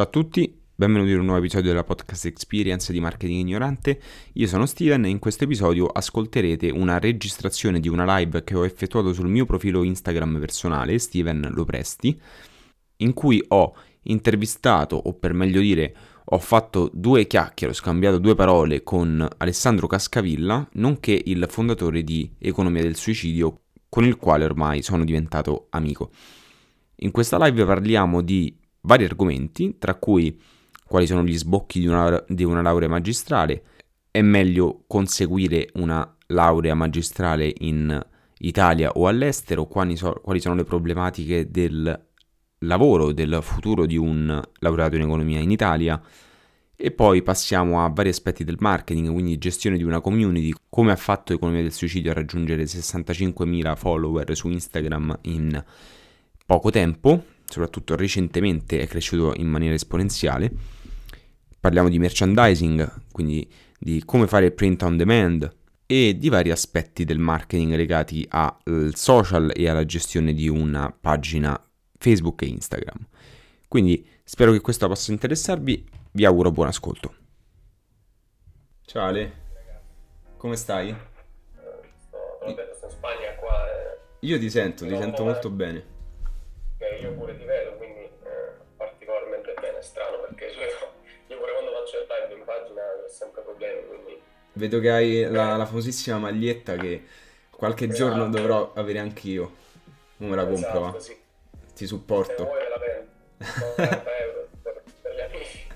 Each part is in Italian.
Ciao a tutti, benvenuti in un nuovo episodio della podcast Experience di Marketing Ignorante. Io sono Steven e in questo episodio ascolterete una registrazione di una live che ho effettuato sul mio profilo Instagram personale, Steven Lopresti, in cui ho intervistato, o per meglio dire, ho fatto due chiacchiere, ho scambiato due parole con Alessandro Cascavilla, nonché il fondatore di Economia del Suicidio, con il quale ormai sono diventato amico. In questa live parliamo di vari argomenti, tra cui quali sono gli sbocchi di una, di una laurea magistrale, è meglio conseguire una laurea magistrale in Italia o all'estero, quali, so, quali sono le problematiche del lavoro, del futuro di un laureato in economia in Italia, e poi passiamo a vari aspetti del marketing, quindi gestione di una community, come ha fatto Economia del Suicidio a raggiungere 65.000 follower su Instagram in poco tempo, soprattutto recentemente è cresciuto in maniera esponenziale. Parliamo di merchandising, quindi di come fare print on demand e di vari aspetti del marketing legati al social e alla gestione di una pagina Facebook e Instagram. Quindi spero che questo possa interessarvi, vi auguro buon ascolto. Ciao Ale, come stai? Sto, vabbè, sto in Spagna qua. eh, Io ti sento, ti sento molto bene. Che io pure ti vedo, quindi eh, particolarmente bene, strano perché solito io pure quando faccio il live in pagina ho sempre problemi, quindi Vedo che hai la, la famosissima maglietta che qualche Esatto. giorno dovrò avere anch'io. Non me la compro, esatto, va. sì. Ti supporto. vuoi la prendo. 90 euro per, per gli amici.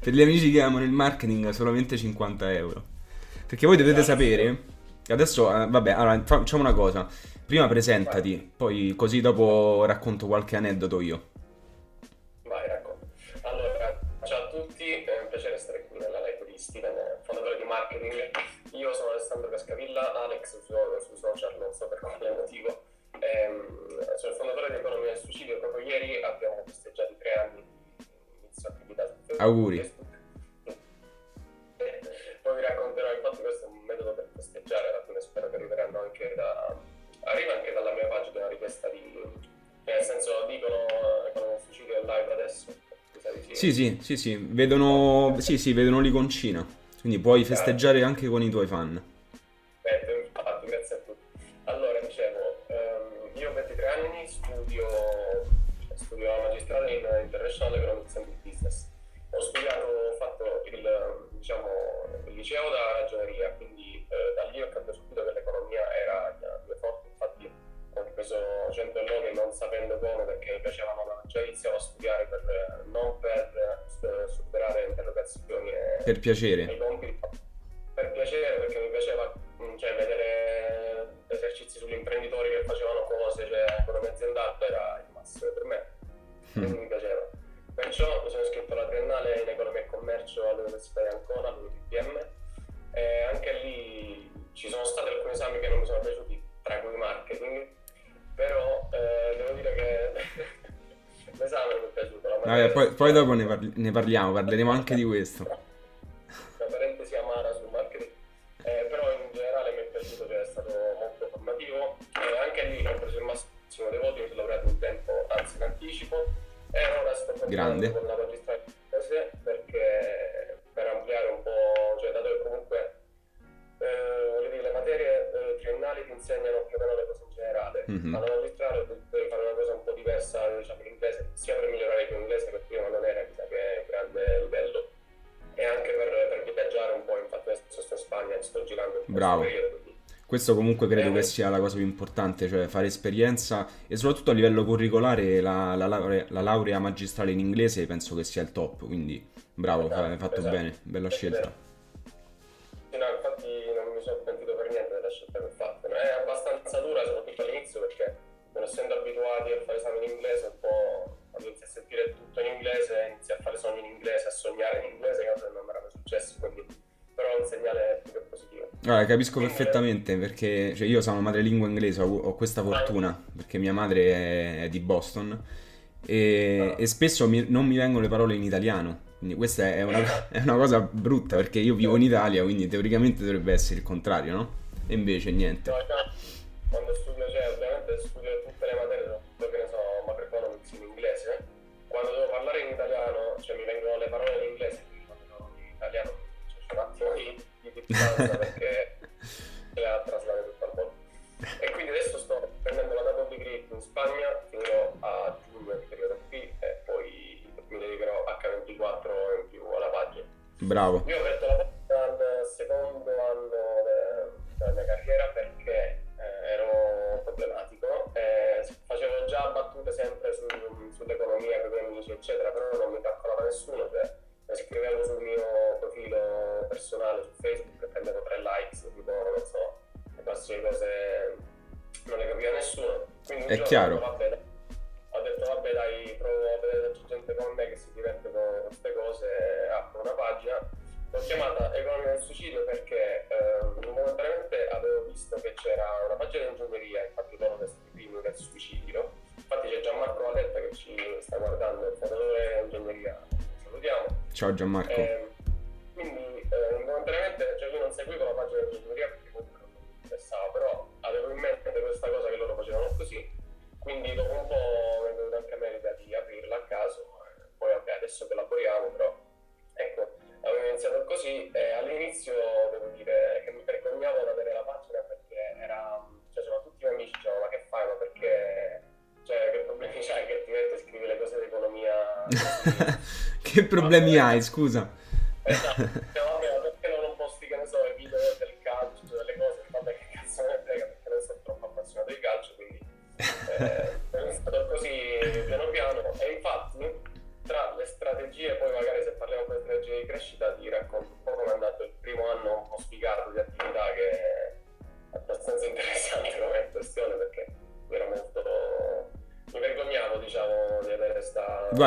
Per gli amici che amano il marketing solamente 50 euro. Perché voi dovete Esatto. sapere, adesso, eh, vabbè, allora facciamo una cosa. Prima presentati, poi così dopo racconto qualche aneddoto io. Vai, racconta. Allora, ciao a tutti, è un piacere stare qui nella live di Steven, fondatore di marketing. Io sono Alessandro Cascavilla, Alex su, sui social, non so per quale motivo. Ehm, sono il fondatore di Economia del Suicidio proprio ieri abbiamo festeggiato i tre anni di inizio attività su Facebook. Auguri. Poi vi racconterò, infatti questo è un metodo per festeggiare, alla fine spero che arriveranno anche da... arriva anche dalla mia pagina una richiesta di... cioè, nel senso dicono Economia Suicidio live adesso. Sì, sì, sì, sì, vedono, sì, sì, vedono l'iconcina. Quindi puoi festeggiare anche con i tuoi fan. Perfetto, infatti, grazie a tutti. Allora, dicevo, ehm, io ho 23 anni, studio, studio la magistrale in International Economics and Business. Ho studiato, ho fatto il, diciamo, il liceo da ragioneria, quindi eh, da lì ho capito subito che l'economia era la mia forte, infatti ho preso 100 lode non sapendo come perché mi piacevano, ma già iniziavo a studiare per, non per eh, superare interrogazioni e Per piacere. i compiti per piacere perché mi piaceva mh, cioè, vedere esercizi sugli imprenditori che facevano cose, cioè economia aziendale era il massimo per me, quindi mi piaceva. Perciò mi sono iscritto alla triennale in economia e commercio all'Università di Ancona, all'UTPM, e anche lì ci sono stati alcuni esami che non mi sono piaciuti, tra cui marketing, però eh, devo dire che l'esame non mi è piaciuto. la Vabbè, poi, poi dopo ne, parli- ne parliamo, parleremo anche di questo. una parentesi amara sul marketing, eh, però in generale mi è piaciuto, cioè è stato molto formativo. Eh, anche lì ho preso il massimo dei voti, mi sono laureato in tempo, anzi in anticipo, e ora sto Grande. continuando con la magistrale in inglese perché Questo comunque credo Eh, che sia la cosa più importante, cioè fare esperienza e soprattutto a livello curricolare la, la laurea, la laurea magistrale in inglese penso che sia il top, quindi bravo, Esatto, hai fatto esatto. bene, bella È scelta. Capisco perfettamente perché cioè, io sono madrelingua inglese, ho, ho questa fortuna perché mia madre è, di Boston e, e spesso mi- non mi vengono le parole in italiano, quindi questa è una, è una cosa brutta perché io vivo in Italia, quindi teoricamente dovrebbe essere il contrario, no? E invece niente. No, quando studio, cioè ovviamente studio tutte le materie, soprattutto che ne so, macroeconomics in inglese, quando devo parlare in italiano, cioè mi vengono le parole in inglese, quindi quando in italiano cioè, un attimo di, Bravo. Io ho aperto la pagina al secondo anno de- della mia carriera perché eh, ero problematico e facevo già battute sempre su- sull'economia con i miei amici eccetera, però non mi calcolava nessuno, cioè le scrivevo sul mio profilo personale su Facebook e prendevo tre likes, tipo non so, le cose non le capiva nessuno. Quindi È chiaro. Problemi hai, scusa?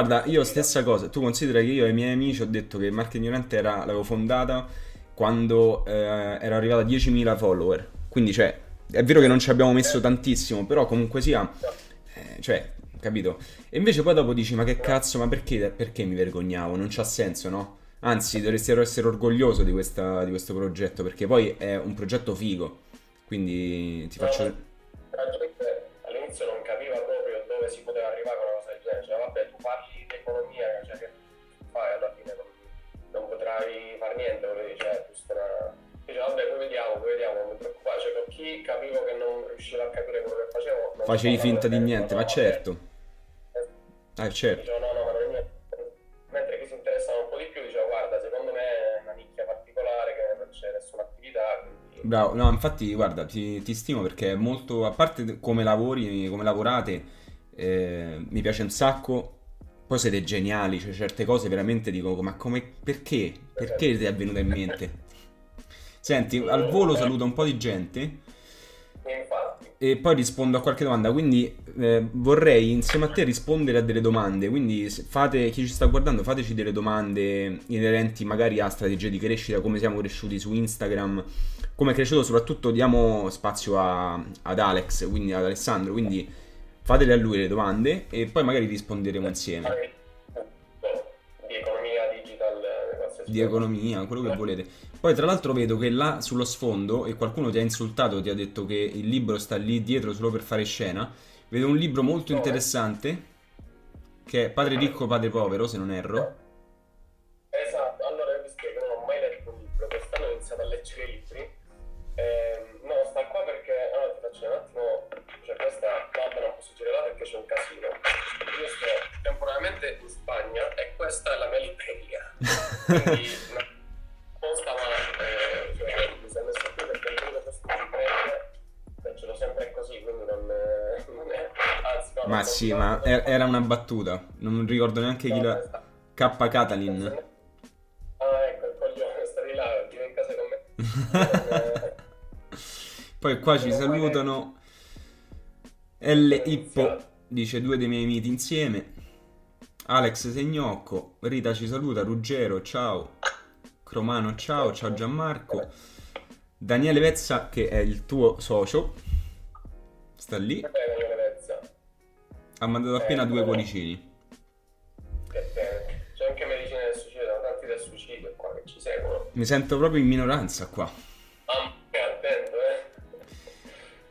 Guarda, io stessa cosa, tu considera che io ai miei amici ho detto che Marketing Ignorante era, l'avevo fondata quando eh, ero arrivata a 10.000 follower, quindi cioè, è vero che non ci abbiamo messo tantissimo, però comunque sia, eh, cioè, capito? E invece poi dopo dici, ma che cazzo, ma perché, perché mi vergognavo? Non c'ha senso, no? Anzi, dovresti essere orgoglioso di, questa- di questo progetto, perché poi è un progetto figo, quindi ti faccio... che non riusciva a capire quello che facevo... Facevi finta di niente, ma certo. Eh, Ah, certo. Dicevo no, no, ma non è niente. Mentre chi si interessava un po' di più diceva guarda, secondo me è una nicchia particolare che non c'è nessuna attività, quindi... Bravo, no, infatti, guarda, ti, ti stimo perché è molto, a parte come lavori, come lavorate, eh, mi piace un sacco. Poi siete geniali, cioè certe cose veramente dico, ma come, perché? Perché ti è venuta in mente? Senti, al volo saluto un po' di gente Infatti, e poi rispondo a qualche domanda. Quindi eh, vorrei insieme a te rispondere a delle domande. Quindi fate, chi ci sta guardando, fateci delle domande inerenti magari a strategie di crescita, come siamo cresciuti su Instagram, come è cresciuto, soprattutto diamo spazio a- ad Alex, quindi ad Alessandro. Quindi fatele a lui le domande e poi magari risponderemo insieme. Di economia, quello che volete. Poi tra l'altro vedo che là sullo sfondo, e qualcuno ti ha insultato, ti ha detto che il libro sta lì dietro solo per fare scena. Vedo un libro molto interessante, che è Padre ricco, padre povero, se non erro. Esatto, allora io vi spiego, non ho mai letto un libro, quest'anno ho iniziato a leggere libri. Ehm, no, sta qua perché, allora ti faccio un attimo, cioè questa, vabbè non posso girare là perché c'è un casino. Io sto temporaneamente in Spagna e questa è la mia libreria. Quindi, posta ma, eh, cioè, mi sono messo qui perché il libro questo si prende, e ce l'ho sempre così, quindi non, eh, non è, anzi no, Ma sì, ma era una battuta. Non ricordo neanche chi la... K. Catalin. Ah, ecco il coglione, sta di là, viene in casa con me. Eh, Poi qua ci salutano. L. Ippo dice due dei miei miti insieme. Alex Segnocco. Rita ci saluta. Ruggero, ciao. Cromano, ciao. Ciao Gianmarco. Daniele Vezza, che è il tuo socio, sta lì. Ha mandato appena due cuoricini. Che bene. C'è anche medicina del suicidio, tanti del suicidio qua che ci seguono. Mi sento proprio in minoranza qua.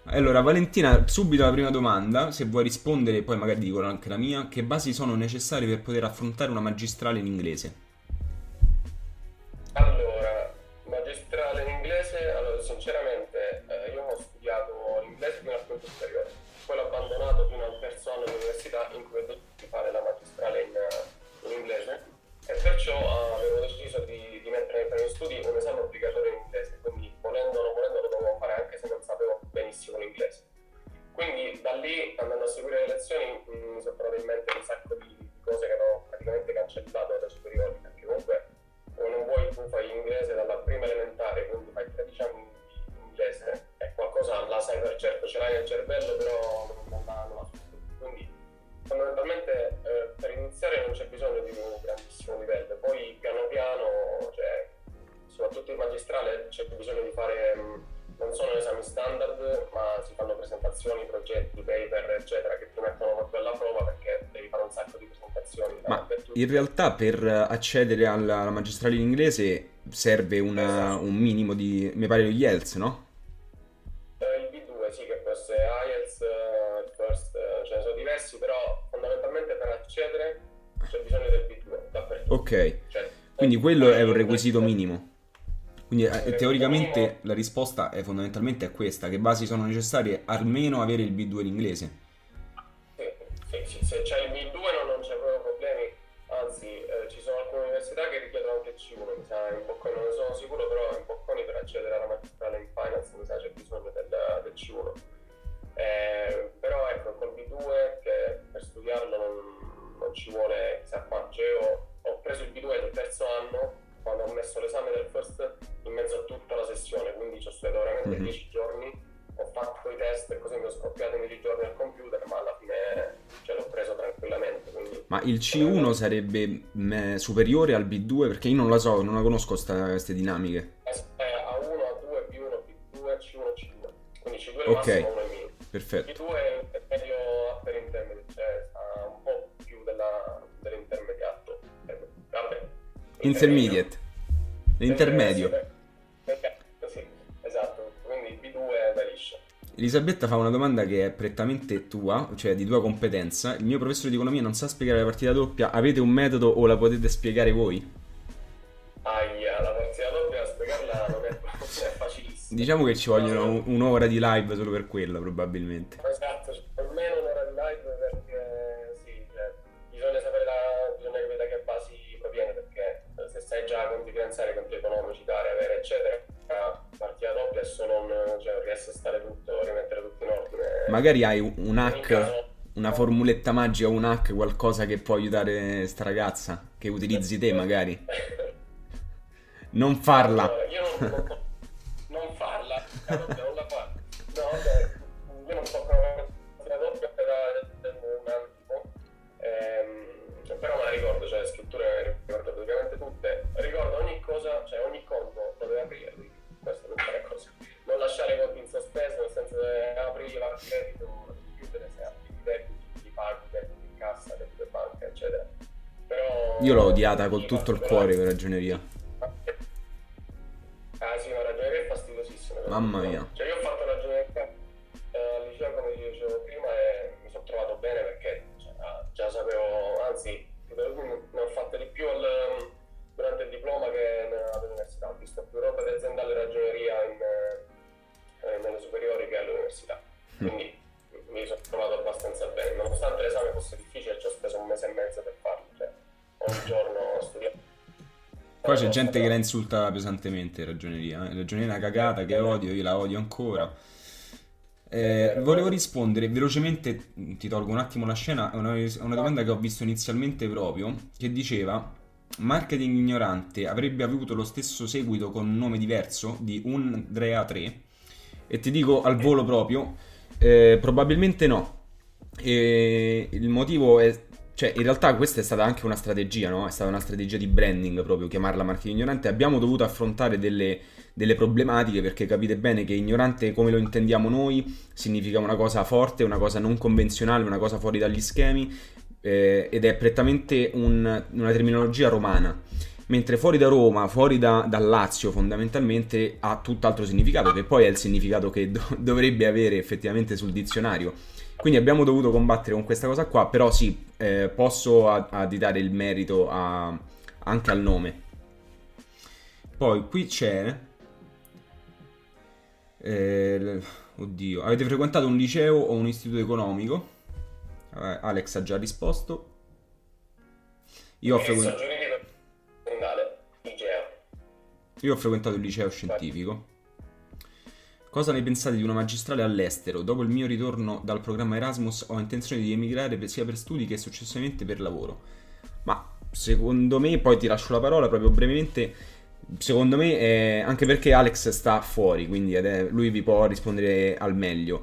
Allora, Valentina, subito la prima domanda, se vuoi rispondere, poi magari dico anche la mia, che basi sono necessarie per poter affrontare una magistrale in inglese? Allora, magistrale in inglese, allora sinceramente eh, io ho studiato l'inglese fino al quinto superiore, poi l'ho abbandonato fino al terzo anno dell'università in cui ho dovuto fare la magistrale in, in inglese. E perciò eh, avevo deciso di, di mettere nei piani studi un esame obbligatorio in inglese, quindi volendo o volendo lo dovevo fare anche se non sapevo benissimo l'inglese. Quindi da lì, andando a seguire le lezioni, mi sono trovato in mente un sacco di, di cose che avevo praticamente cancellato da superiori, perché comunque o non vuoi tu fai inglese dalla prima elementare, quindi fai 13 anni di inglese, è qualcosa la sai per certo, ce l'hai nel cervello, però non la, non la Quindi fondamentalmente eh, per iniziare non c'è bisogno di un grandissimo livello, poi piano piano, cioè, soprattutto in magistrale c'è bisogno di fare non sono esami standard, ma si fanno presentazioni, progetti, paper, eccetera, che ti mettono proprio alla prova perché devi fare un sacco di presentazioni. Ma in realtà per accedere alla, alla magistrale in inglese serve una, esatto. un minimo di, mi pare, gli IELTS, no? Eh, il B2, sì, che può essere IELTS, il FIRST, eh, ce ne sono diversi, però fondamentalmente per accedere c'è bisogno del B2 dappertutto. Ok, cioè, quindi quello è un requisito minimo. Quindi eh, teoricamente la risposta è fondamentalmente questa, che basi sono necessarie almeno avere il B2 in inglese. Sì, sì, se c'è il B2 non, non c'è proprio problemi, anzi eh, ci sono alcune università che richiedono anche il C1, mi sa, in Bocconi non ne sono sicuro, però in Bocconi per accedere alla magistrale in finance mi sa c'è bisogno del, del C1. Eh, però ecco, col B2 che per studiarlo non, non ci vuole chissà quanto, cioè, ho, ho preso il B2 del terzo anno quando ho messo l'esame del first in mezzo a tutta la sessione, quindi ci ho studiato veramente 10 mm-hmm. giorni, ho fatto i test e così mi ho scoppiato i 10 giorni al computer, ma alla fine ce l'ho preso tranquillamente. Quindi... Ma il C1 sarebbe mh, superiore al B2? Perché io non la so, non la conosco queste dinamiche. È A1, A2, B1, B2, C1, C2. Quindi C2 è il okay. massimo, 1 è minimo. Perfetto. B2 è Intermediate. L'intermedio. Sì, esatto, quindi B2 è liscia. Elisabetta fa una domanda che è prettamente tua, cioè di tua competenza. Il mio professore di economia non sa spiegare la partita doppia. Avete un metodo o la potete spiegare voi? Aia, la partita doppia spiegarla non è, è facilissima. Diciamo che ci vogliono un'ora di live solo per quella, probabilmente. Esatto, conti finanziari, conti economici, dare, avere, eccetera, partita doppia adesso non, cioè, riesce a stare tutto, rimettere tutto in ordine. Magari hai un hack, caso, una formuletta magica, un hack, qualcosa che può aiutare sta ragazza, che utilizzi te magari. Non farla. Allora, io non, non, non farla, non la fa. No, beh, io non so come Io l'ho odiata con tutto il cuore per ragioneria. Ah sì, una ragioneria è fastidiosissima. Mamma mia. Gente che la insulta pesantemente ragioneria. Eh? Ragioneria cagata che odio, io la odio ancora. Eh, volevo rispondere velocemente, ti tolgo un attimo la scena, a una, una, domanda che ho visto inizialmente proprio, che diceva marketing ignorante avrebbe avuto lo stesso seguito con un nome diverso di Undrea 3 e ti dico al volo proprio, eh, probabilmente no. E il motivo è cioè, in realtà questa è stata anche una strategia, no? È stata una strategia di branding proprio, chiamarla marketing ignorante. Abbiamo dovuto affrontare delle, delle, problematiche perché capite bene che ignorante come lo intendiamo noi significa una cosa forte, una cosa non convenzionale, una cosa fuori dagli schemi eh, ed è prettamente un, una terminologia romana. mentre fuori da Roma, fuori da, da, Lazio fondamentalmente ha tutt'altro significato, che poi è il significato che do, dovrebbe avere effettivamente sul dizionario. Quindi abbiamo dovuto combattere con questa cosa qua, però sì, eh, posso additare il merito a, anche al nome. Poi qui c'è... Eh, oddio, avete frequentato un liceo o un istituto economico? Eh, Alex ha già risposto. Io ho frequentato... Io ho frequentato il liceo scientifico. Cosa ne pensate di una magistrale all'estero? Dopo il mio ritorno dal programma Erasmus ho intenzione di emigrare sia per studi che successivamente per lavoro. Ma secondo me, poi ti lascio la parola proprio brevemente. Secondo me, è anche perché Alex sta fuori, quindi lui vi può rispondere al meglio.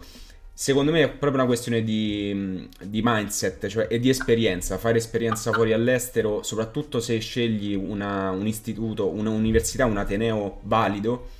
Secondo me è proprio una questione di, di mindset cioè, e di esperienza. Fare esperienza fuori all'estero, soprattutto se scegli una, un istituto, un'università, un ateneo valido,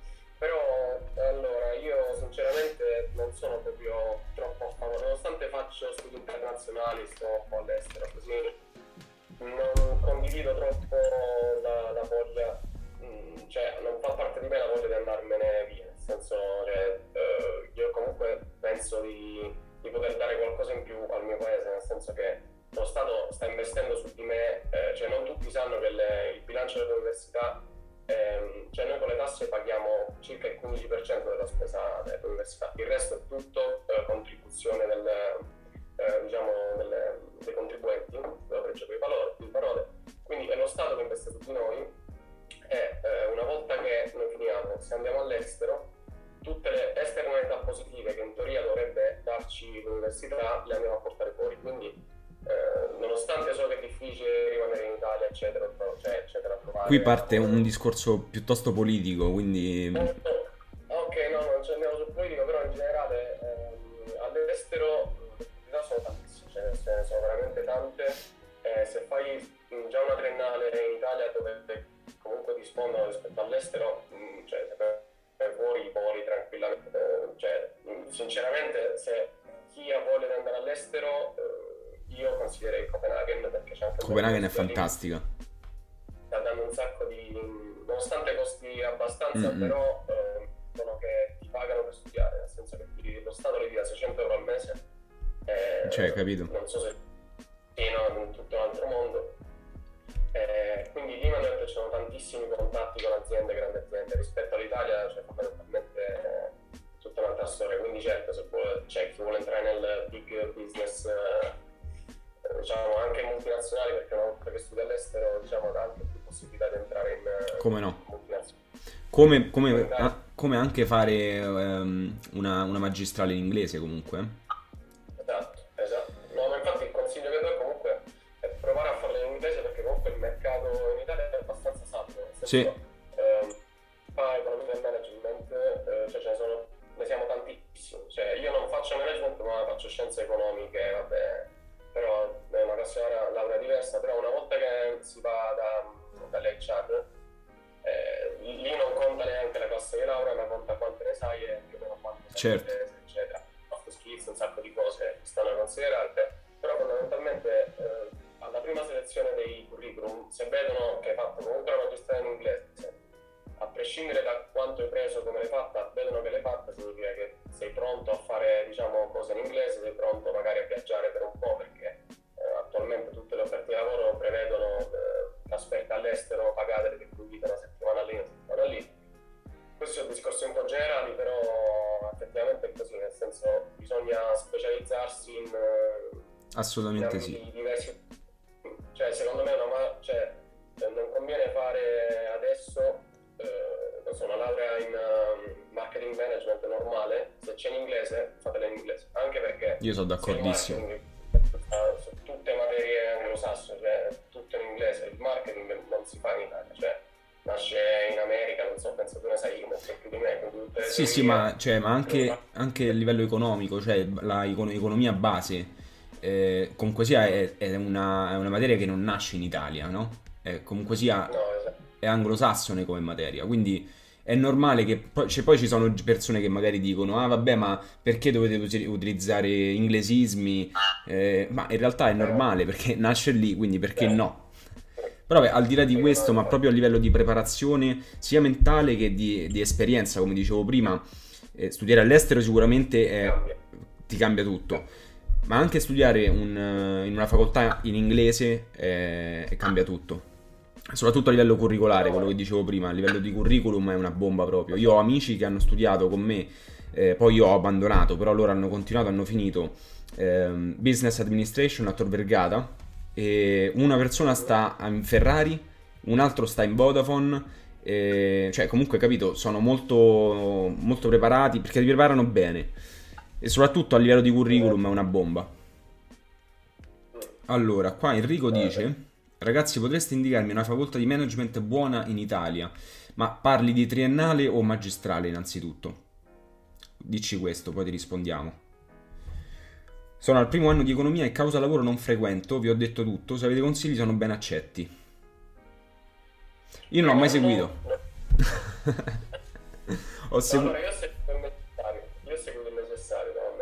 Però allora io sinceramente non sono proprio troppo a favore, nonostante faccio studi internazionali, sto all'estero, così non condivido troppo la, la voglia, mm, cioè non fa parte di me la voglia di andarmene via, nel senso cioè, eh, io comunque penso di, di poter dare qualcosa in più al mio paese, nel senso che lo Stato sta investendo su di me, eh, cioè non tutti sanno che le, il bilancio dell'università, ehm, cioè noi con le tasse paghiamo circa il 15% della spesa dell'università, il resto è tutto eh, contribuzione del, eh, diciamo delle, dei contribuenti, devo leggere le parole, quindi è lo Stato che investe su di noi e eh, una volta che noi finiamo, se andiamo all'estero, tutte le esternalità positive che in teoria dovrebbe darci l'università le andiamo a portare fuori, quindi nonostante so che è difficile rimanere in Italia, eccetera, cioè, eccetera Qui parte un discorso piuttosto politico, quindi... Eh, ok, no, non ci andiamo sul politico, però in generale ehm, all'estero le sono tantissime, ce ne sono veramente tante. Eh, se fai già una triennale in Italia dove comunque dispongono rispetto all'estero, Copenaghen è fantastica. sta dando un sacco di nonostante costi abbastanza mm-hmm. però eh, sono che ti pagano per studiare nel senso che lo Stato gli dà 600 euro al mese. Eh, cioè capito Come, come, come, anche fare um, una, una, magistrale in inglese comunque. Considerate, però fondamentalmente eh, alla prima selezione dei curriculum, se vedono che hai fatto comunque una magistrale in inglese, a prescindere da quanto hai preso, come l'hai fatta, vedono che l'hai fatta, significa che sei pronto a fare diciamo, cose in inglese, sei pronto magari a viaggiare per un po' perché eh, attualmente tutte le offerte di lavoro prevedono eh, all'estero pagate perché tu vita una settimana lì, una settimana lì. Questi sono discorsi un po' generali, però effettivamente è così, nel senso bisogna specializzarsi in, eh, Assolutamente in sì. diversi. Cioè, secondo me una, cioè, non conviene fare adesso eh, non so, una laurea in uh, marketing management normale, se c'è in inglese, fatela in inglese. Anche perché... Io sono d'accordissimo. Uh, tutte materie anglosassone, cioè tutto in inglese. Il marketing non si fa in Italia, cioè nasce in America, non so, penso tu ne sai molto più di me. Sì, sì, ma, cioè, ma anche, anche, a livello economico, cioè l'economia base, eh, comunque sia è, è, una, è, una, materia che non nasce in Italia, no? È, comunque sia esatto. è anglosassone come materia, quindi è normale che poi, cioè, poi, ci sono persone che magari dicono ah vabbè ma perché dovete utilizzare inglesismi eh, ma in realtà è normale perché nasce lì quindi perché no però beh, al di là di questo ma proprio a livello di preparazione sia mentale che di, di esperienza come dicevo prima eh, studiare all'estero sicuramente è, ti cambia tutto ma anche studiare un, in una facoltà in inglese eh, cambia tutto soprattutto a livello curricolare, quello che dicevo prima, a livello di curriculum è una bomba proprio. Io ho amici che hanno studiato con me, eh, poi io ho abbandonato, però loro hanno continuato, hanno finito eh, Business Administration a Tor Vergata e una persona sta in Ferrari, un altro sta in Vodafone, e, cioè comunque capito, sono molto, molto preparati perché ti preparano bene e soprattutto a livello di curriculum è una bomba. Allora, qua Enrico dice... Ragazzi, potreste indicarmi una facoltà di management buona in Italia? Ma parli di triennale o magistrale innanzitutto? Dici questo, poi ti rispondiamo. Sono al primo anno di economia e causa lavoro non frequento, vi ho detto tutto, se avete consigli sono ben accetti. Io non l'ho mai seguito. ho seguito...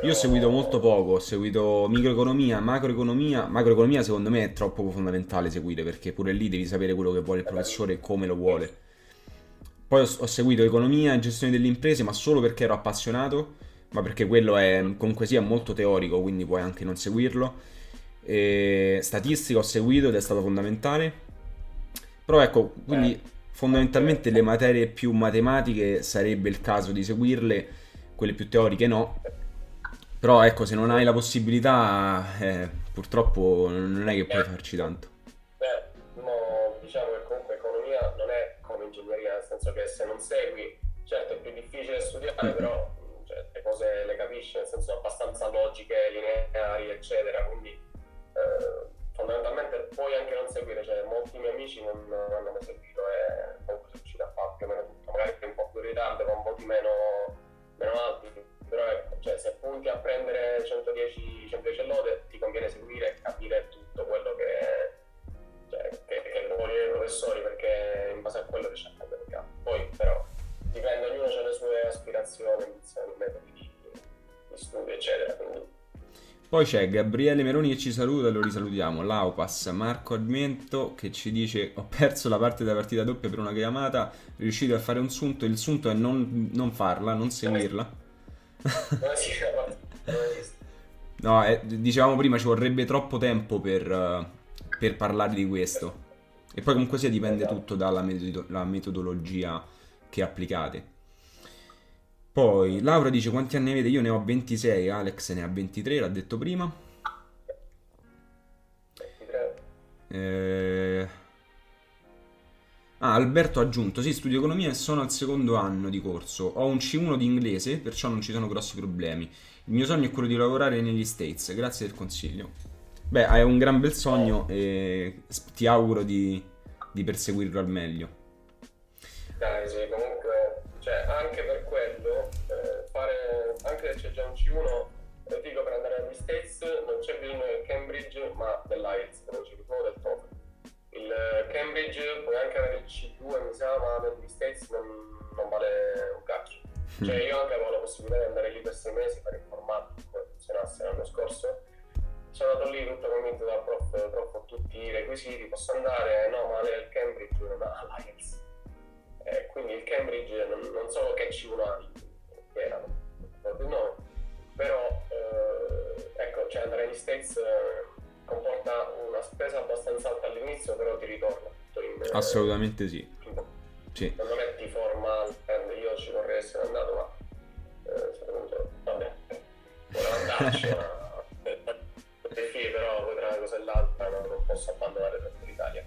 Io ho seguito molto poco, ho seguito microeconomia, macroeconomia. Macroeconomia secondo me è troppo fondamentale seguire perché pure lì devi sapere quello che vuole il professore e come lo vuole. Poi ho, ho seguito economia e gestione delle imprese, ma solo perché ero appassionato, ma perché quello è comunque sia molto teorico, quindi puoi anche non seguirlo. E statistica ho seguito ed è stato fondamentale. Però ecco, quindi fondamentalmente le materie più matematiche sarebbe il caso di seguirle, quelle più teoriche no. Però ecco, se non hai la possibilità, eh, purtroppo non è che puoi farci tanto. Beh, no, diciamo che comunque economia non è come ingegneria, nel senso che se non segui, certo è più difficile studiare, mm-hmm. però cioè, le cose le capisci, nel senso abbastanza logiche, lineari, eccetera, quindi eh, fondamentalmente puoi anche non seguire, cioè molti miei amici non, non hanno mai seguito e comunque sono riusciti a fare più o meno tutto, magari un po' più in ritardo, con voti meno, meno alti, però ecco, punti a prendere 110, 110 lode ti conviene seguire e capire tutto quello che, cioè, che, che vuole i professori perché in base a quello riesci a prendere il campo. Poi però dipende, ognuno ha le sue aspirazioni, ambizioni, metodi di, di studio eccetera, quindi poi c'è Gabriele Meroni che ci saluta, lo risalutiamo. Laupas, Marco Armento che ci dice ho perso la parte della partita doppia per una chiamata, riuscito a fare un sunto, il sunto è non, non farla, non seguirla. No, eh, dicevamo prima ci vorrebbe troppo tempo per, per, parlare di questo. E poi comunque sia dipende tutto dalla metodologia che applicate. Poi Laura dice quanti anni avete? Io ne ho 26, Alex ne ha 23, l'ha detto prima. 23. Eh... Ah, Alberto ha aggiunto, sì, studio economia e sono al secondo anno di corso. Ho un C1 di inglese, perciò non ci sono grossi problemi. Il mio sogno è quello di lavorare negli States, grazie del consiglio. Beh, hai un gran bel sogno e ti auguro di, di perseguirlo al meglio. Dai, sì, comunque, cioè, anche per anche se c'è già un C1, eh, dico per andare agli States non c'è bisogno del Cambridge ma dell'IELTS, c'è bisogno del TOEFL. Il Cambridge puoi anche avere il C2 mi sa, ma negli States non, non vale un cacchio. Cioè io anche avevo la possibilità di andare lì per sei mesi per informarmi come funzionasse l'anno scorso. Sono andato lì tutto convinto dal prof, prof ho tutti i requisiti, posso andare, no ma lei il Cambridge non ha l'IELTS. Eh, quindi il Cambridge non, non so che C1 ha erano no, però eh, ecco, cioè andare agli States eh, spesa abbastanza alta all'inizio, però ti ritorna tutto in. Assolutamente sì. sì. Secondo me ti forma, io ci vorrei essere andato, ma eh, secondo, vabbè, volevo andarci, ma sì, però poi tra una cosa e l'altra non, non posso abbandonare troppo l'Italia.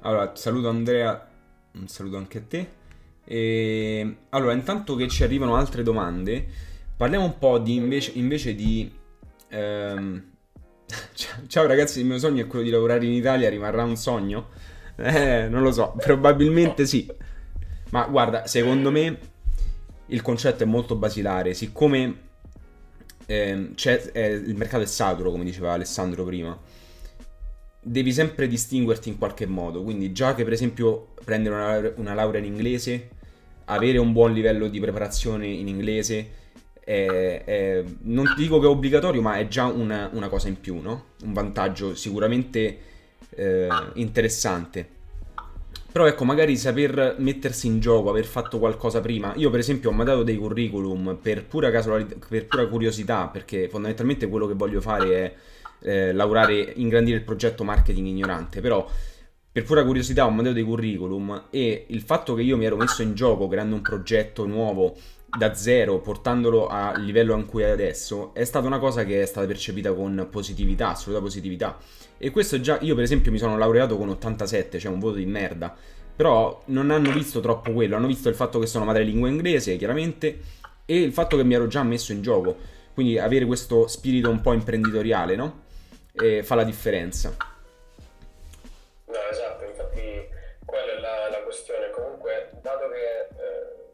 Allora, saluto Andrea, un saluto anche a te. E, allora, intanto che ci arrivano altre domande, parliamo un po' di invece, invece di... Ehm... Ciao ragazzi, il mio sogno è quello di lavorare in Italia, rimarrà un sogno? Eh, non lo so, probabilmente sì. Ma guarda, secondo me il concetto è molto basilare, siccome eh, il mercato è saturo, come diceva Alessandro prima devi sempre distinguerti in qualche modo. Quindi, già che per esempio prendere una, una laurea in inglese, avere un buon livello di preparazione in inglese, è, è, non dico che è obbligatorio, ma è già una, una cosa in più, no? Un vantaggio sicuramente eh, interessante. Però ecco, magari saper mettersi in gioco, aver fatto qualcosa prima. Io, per esempio, ho mandato dei curriculum per pura, casualità, per pura curiosità, perché fondamentalmente quello che voglio fare è eh, lavorare, ingrandire il progetto marketing ignorante, però per pura curiosità ho mandato dei curriculum e il fatto che io mi ero messo in gioco creando un progetto nuovo da zero, portandolo al livello in cui è adesso, è stata una cosa che è stata percepita con positività, assoluta positività. E questo già, io per esempio mi sono laureato con 87, cioè un voto di merda, però non hanno visto troppo quello, hanno visto il fatto che sono madrelingua inglese, chiaramente, e il fatto che mi ero già messo in gioco, quindi avere questo spirito un po' imprenditoriale, no? e fa la differenza. No, esatto, infatti quella è la, la questione. Comunque, dato che eh,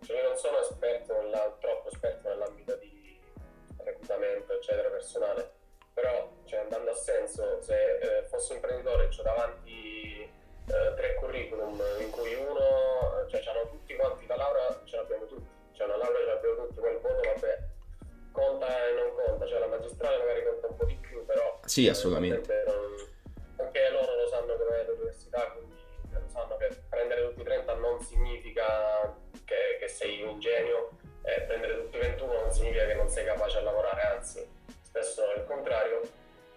cioè io non sono esperto, nella, troppo esperto nell'ambito di reclutamento, eccetera, personale, però cioè, andando a senso, se eh, fossi imprenditore ho davanti eh, tre curriculum in cui uno, cioè hanno tutti quanti la laurea, ce l'abbiamo tutti, cioè una laurea ce l'abbiamo tutti, il voto vabbè conta e non conta, cioè la magistrale magari conta un po' di più, però... Sì, assolutamente. anche loro lo sanno è l'università, quindi lo sanno che prendere tutti i 30 non significa che, che sei un genio, e prendere tutti i 21 non significa che non sei capace a lavorare, anzi, spesso è il contrario.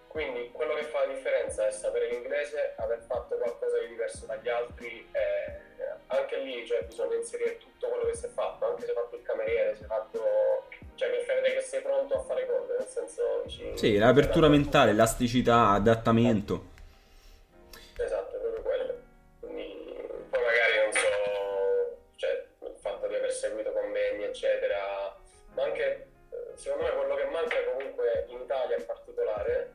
Quindi quello che fa la differenza è sapere l'inglese, aver fatto qualcosa di diverso dagli altri e anche lì cioè, bisogna inserire tutto quello che si è fatto, anche se hai fatto il cameriere, se hai fatto cioè per fare che sei pronto a fare cose, nel senso dici... Sì, l'apertura mentale, elasticità, adattamento. Esatto, è proprio quello. Quindi poi magari non so, cioè il fatto di aver seguito convegni, eccetera, ma anche secondo me quello che manca comunque in Italia in particolare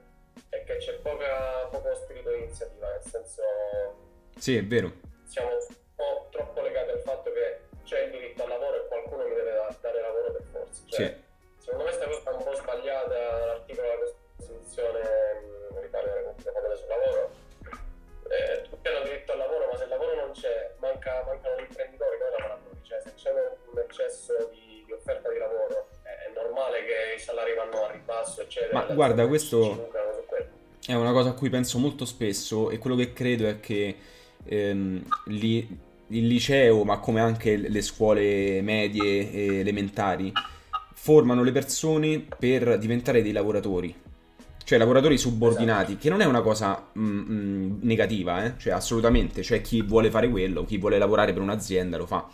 è che c'è poca, poco spirito di iniziativa, nel senso... Sì, è vero. Siamo un po' troppo legati al fatto che c'è il diritto al lavoro e qualcuno mi deve dare lavoro per forza. Cioè, sì. Secondo me questa cosa è un po' sbagliata l'articolo della Costituzione, l'Italia della Federale sul lavoro. Eh, tutti hanno diritto al lavoro, ma se il lavoro non c'è, manca, mancano gli imprenditori, noi lavoratori. Cioè, se c'è un eccesso di, di offerta di lavoro, è normale che i salari vanno a ribasso, eccetera. Ma guarda, questo è una cosa a cui penso molto spesso e quello che credo è che ehm, lì il liceo, ma come anche le scuole medie e elementari, formano le persone per diventare dei lavoratori. Cioè lavoratori subordinati, esatto. che non è una cosa mm, mm, negativa, eh? cioè assolutamente, c'è chi vuole fare quello, chi vuole lavorare per un'azienda lo fa.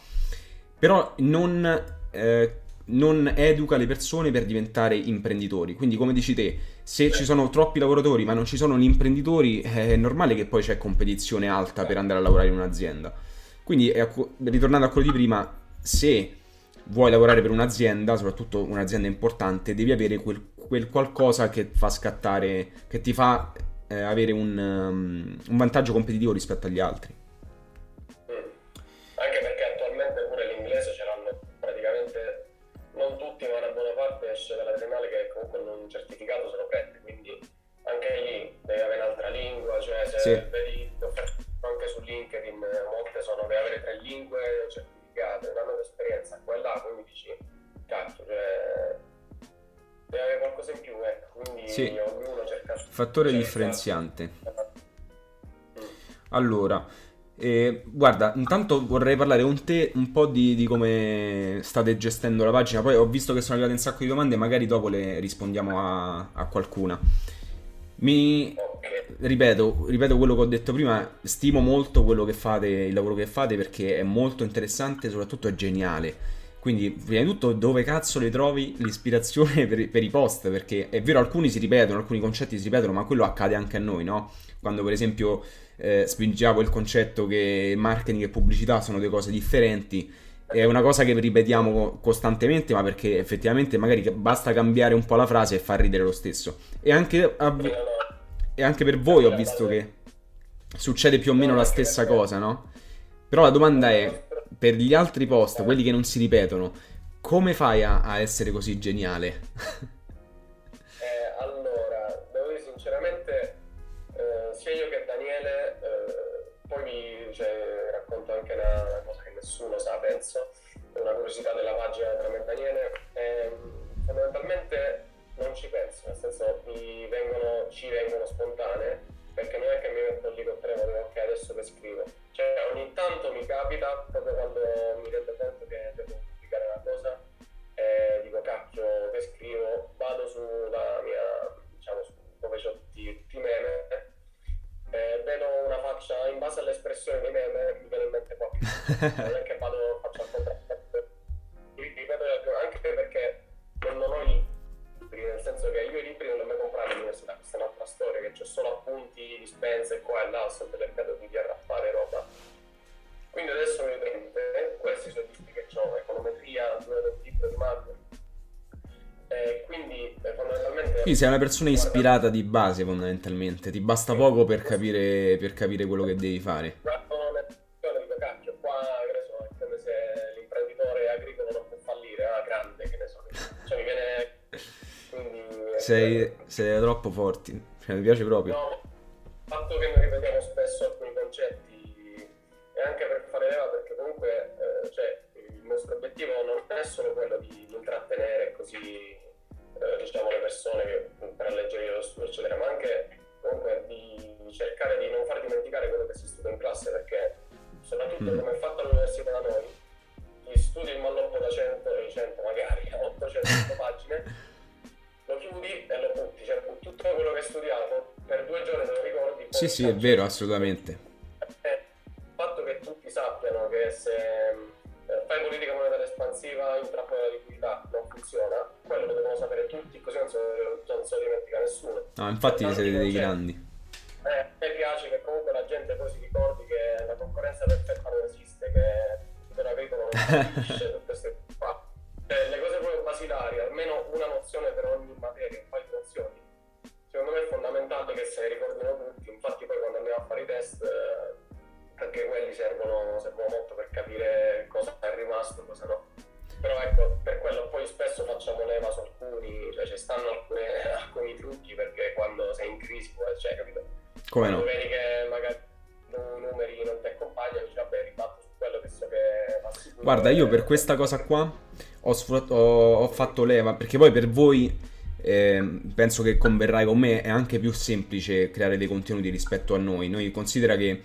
Però non, eh, non educa le persone per diventare imprenditori. Quindi come dici te, se ci sono troppi lavoratori ma non ci sono gli imprenditori, è normale che poi c'è competizione alta per andare a lavorare in un'azienda. Quindi, ritornando a quello di prima, se vuoi lavorare per un'azienda, soprattutto un'azienda importante, devi avere quel, quel qualcosa che fa scattare, che ti fa eh, avere un, um, un, vantaggio competitivo rispetto agli altri. Mm. Anche perché attualmente pure l'inglese ce l'hanno praticamente non tutti, ma una buona parte esce dalla triennale che comunque un certificato se lo prende, quindi anche lì devi avere un'altra lingua, cioè se sì. vedi anche su LinkedIn molte sono per avere tre lingue certificate, un anno di esperienza, quella quindi dici, cazzo, cioè deve avere qualcosa in più, ecco, quindi sì. ognuno cerca... Fattore cerca... differenziante. Mm. Allora, eh, guarda, intanto vorrei parlare con te un po' di, di, come state gestendo la pagina. Poi ho visto che sono arrivate un sacco di domande, magari dopo le rispondiamo a, a qualcuna. Mi, ripeto, ripeto quello che ho detto prima, stimo molto quello che fate, il lavoro che fate perché è molto interessante, soprattutto è geniale. Quindi, prima di tutto, dove cazzo le trovi l'ispirazione per, per, i post? Perché è vero, alcuni si ripetono, alcuni concetti si ripetono, ma quello accade anche a noi, no? Quando, per esempio, eh, spingiamo il concetto che marketing e pubblicità sono due cose differenti, è una cosa che ripetiamo costantemente, ma perché effettivamente magari basta cambiare un po' la frase e far ridere lo stesso. E anche, a, e anche per voi ho visto che succede più o meno la stessa cosa, no? Però la domanda è per gli altri post, quelli che non si ripetono, come fai a, a essere così geniale? eh, allora, devo dire sinceramente, eh, sia io che Daniele, eh, poi vi cioè, racconto anche una, una, cosa che nessuno sa, penso, una curiosità della pagina tra me e Daniele. Ehm, fondamentalmente non ci penso, nel senso vengono, ci vengono spontanee perché non è che mi metto lì col treno e dico ok adesso che scrivo cioè ogni tanto mi capita proprio quando mi rendo conto che devo pubblicare una cosa e dico cacchio che scrivo? Vado sulla mia diciamo su dove c'ho tutti, i meme eh, vedo una faccia in base all'espressione dei meme mi viene in mente qua non è che vado faccio al contrario. Ripeto anche perché non ho i libri, nel senso che io i libri non li ho mai comprati all'università, questa è un'altra storia, che c'ho solo appunti, dispense qua e là, ho sempre cercato di arrappare roba. Quindi adesso mi prende questi sono i libri che ho, econometria, due libro di. Eh, quindi eh, fondamentalmente... Quindi sei una persona ispirata di base fondamentalmente, ti basta poco per capire, per capire quello che devi fare. Dico, sei, sei troppo forti, cioè, mi piace proprio. No, il fatto che noi ripetiamo spesso alcuni concetti è anche per fare leva perché comunque eh, cioè, il nostro obiettivo non è solo quello di, di intrattenere così eh, diciamo le persone che, per alleggerire lo studio eccetera, ma anche comunque di cercare di non far dimenticare quello che si studia in classe perché soprattutto mm. come è fatta l'università da noi, gli studi il malloppo da 100 e 100 magari a 800 pagine lo chiudi e lo butti, cioè tutto quello che hai studiato per due giorni te lo ricordi. Sì, sì, è vero, assolutamente. Eh, il fatto che tutti sappiano che se eh, fai politica monetaria espansiva in trappola della liquidità non funziona, quello lo devono sapere tutti, così non se, non se lo dimentica nessuno. No, infatti siete dei grandi. Eh, a me piace che comunque la gente poi si ricordi che la concorrenza perfetta non esiste, che per agricolo non esiste, Guarda, io per questa cosa qua ho, sfrut- ho, ho fatto leva, perché poi per voi eh, penso che converrai con me, è anche più semplice creare dei contenuti rispetto a noi. Noi considera che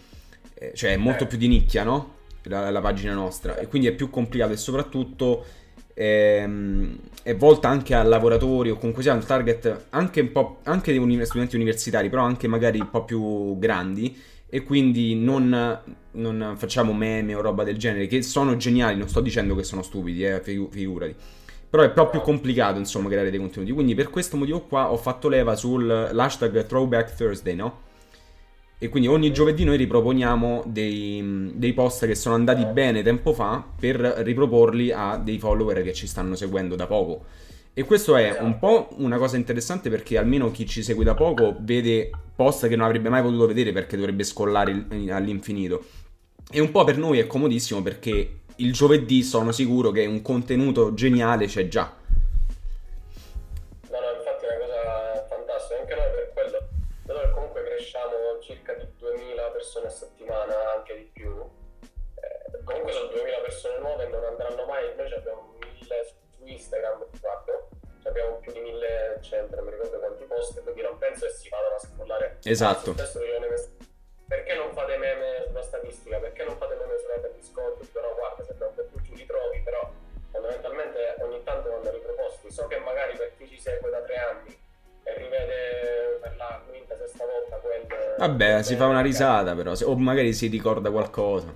eh, cioè, è molto eh. più di nicchia, no? La, la, pagina nostra, e quindi è più complicato e soprattutto ehm, è volta anche a lavoratori o comunque sia un target anche un po' anche dei studenti universitari, però anche magari un po' più grandi e quindi non, non, facciamo meme o roba del genere, che sono geniali, non sto dicendo che sono stupidi, eh, figurati. Però è proprio complicato, insomma, creare dei contenuti. Quindi per questo motivo qua ho fatto leva sull'hashtag Throwback Thursday, no? E quindi ogni giovedì noi riproponiamo dei, dei, post che sono andati bene tempo fa per riproporli a dei follower che ci stanno seguendo da poco. E questo è un po' una cosa interessante perché almeno chi ci segue da poco vede post che non avrebbe mai potuto vedere perché dovrebbe scollare all'infinito. E un po' per noi è comodissimo perché il giovedì sono sicuro che un contenuto geniale c'è già. No, no, infatti è una cosa fantastica, anche noi per quello, noi comunque cresciamo circa di 2000 persone a settimana, anche di più. Eh, comunque sono 2000 persone nuove e non andranno mai, noi abbiamo 1000 su Instagram, guarda, abbiamo più di 1100, non mi ricordo quanti post, quindi non penso che si vadano a scrollare. Esatto. Perché non fate meme sulla statistica? Perché non fate meme sulla per Discord? Dico no, guarda, se po' più giù li trovi, però fondamentalmente ogni tanto vanno riproposti. So che magari per chi ci segue da tre anni e rivede per la quinta, sesta volta quello Vabbè, si fa una risata però, o magari si ricorda qualcosa.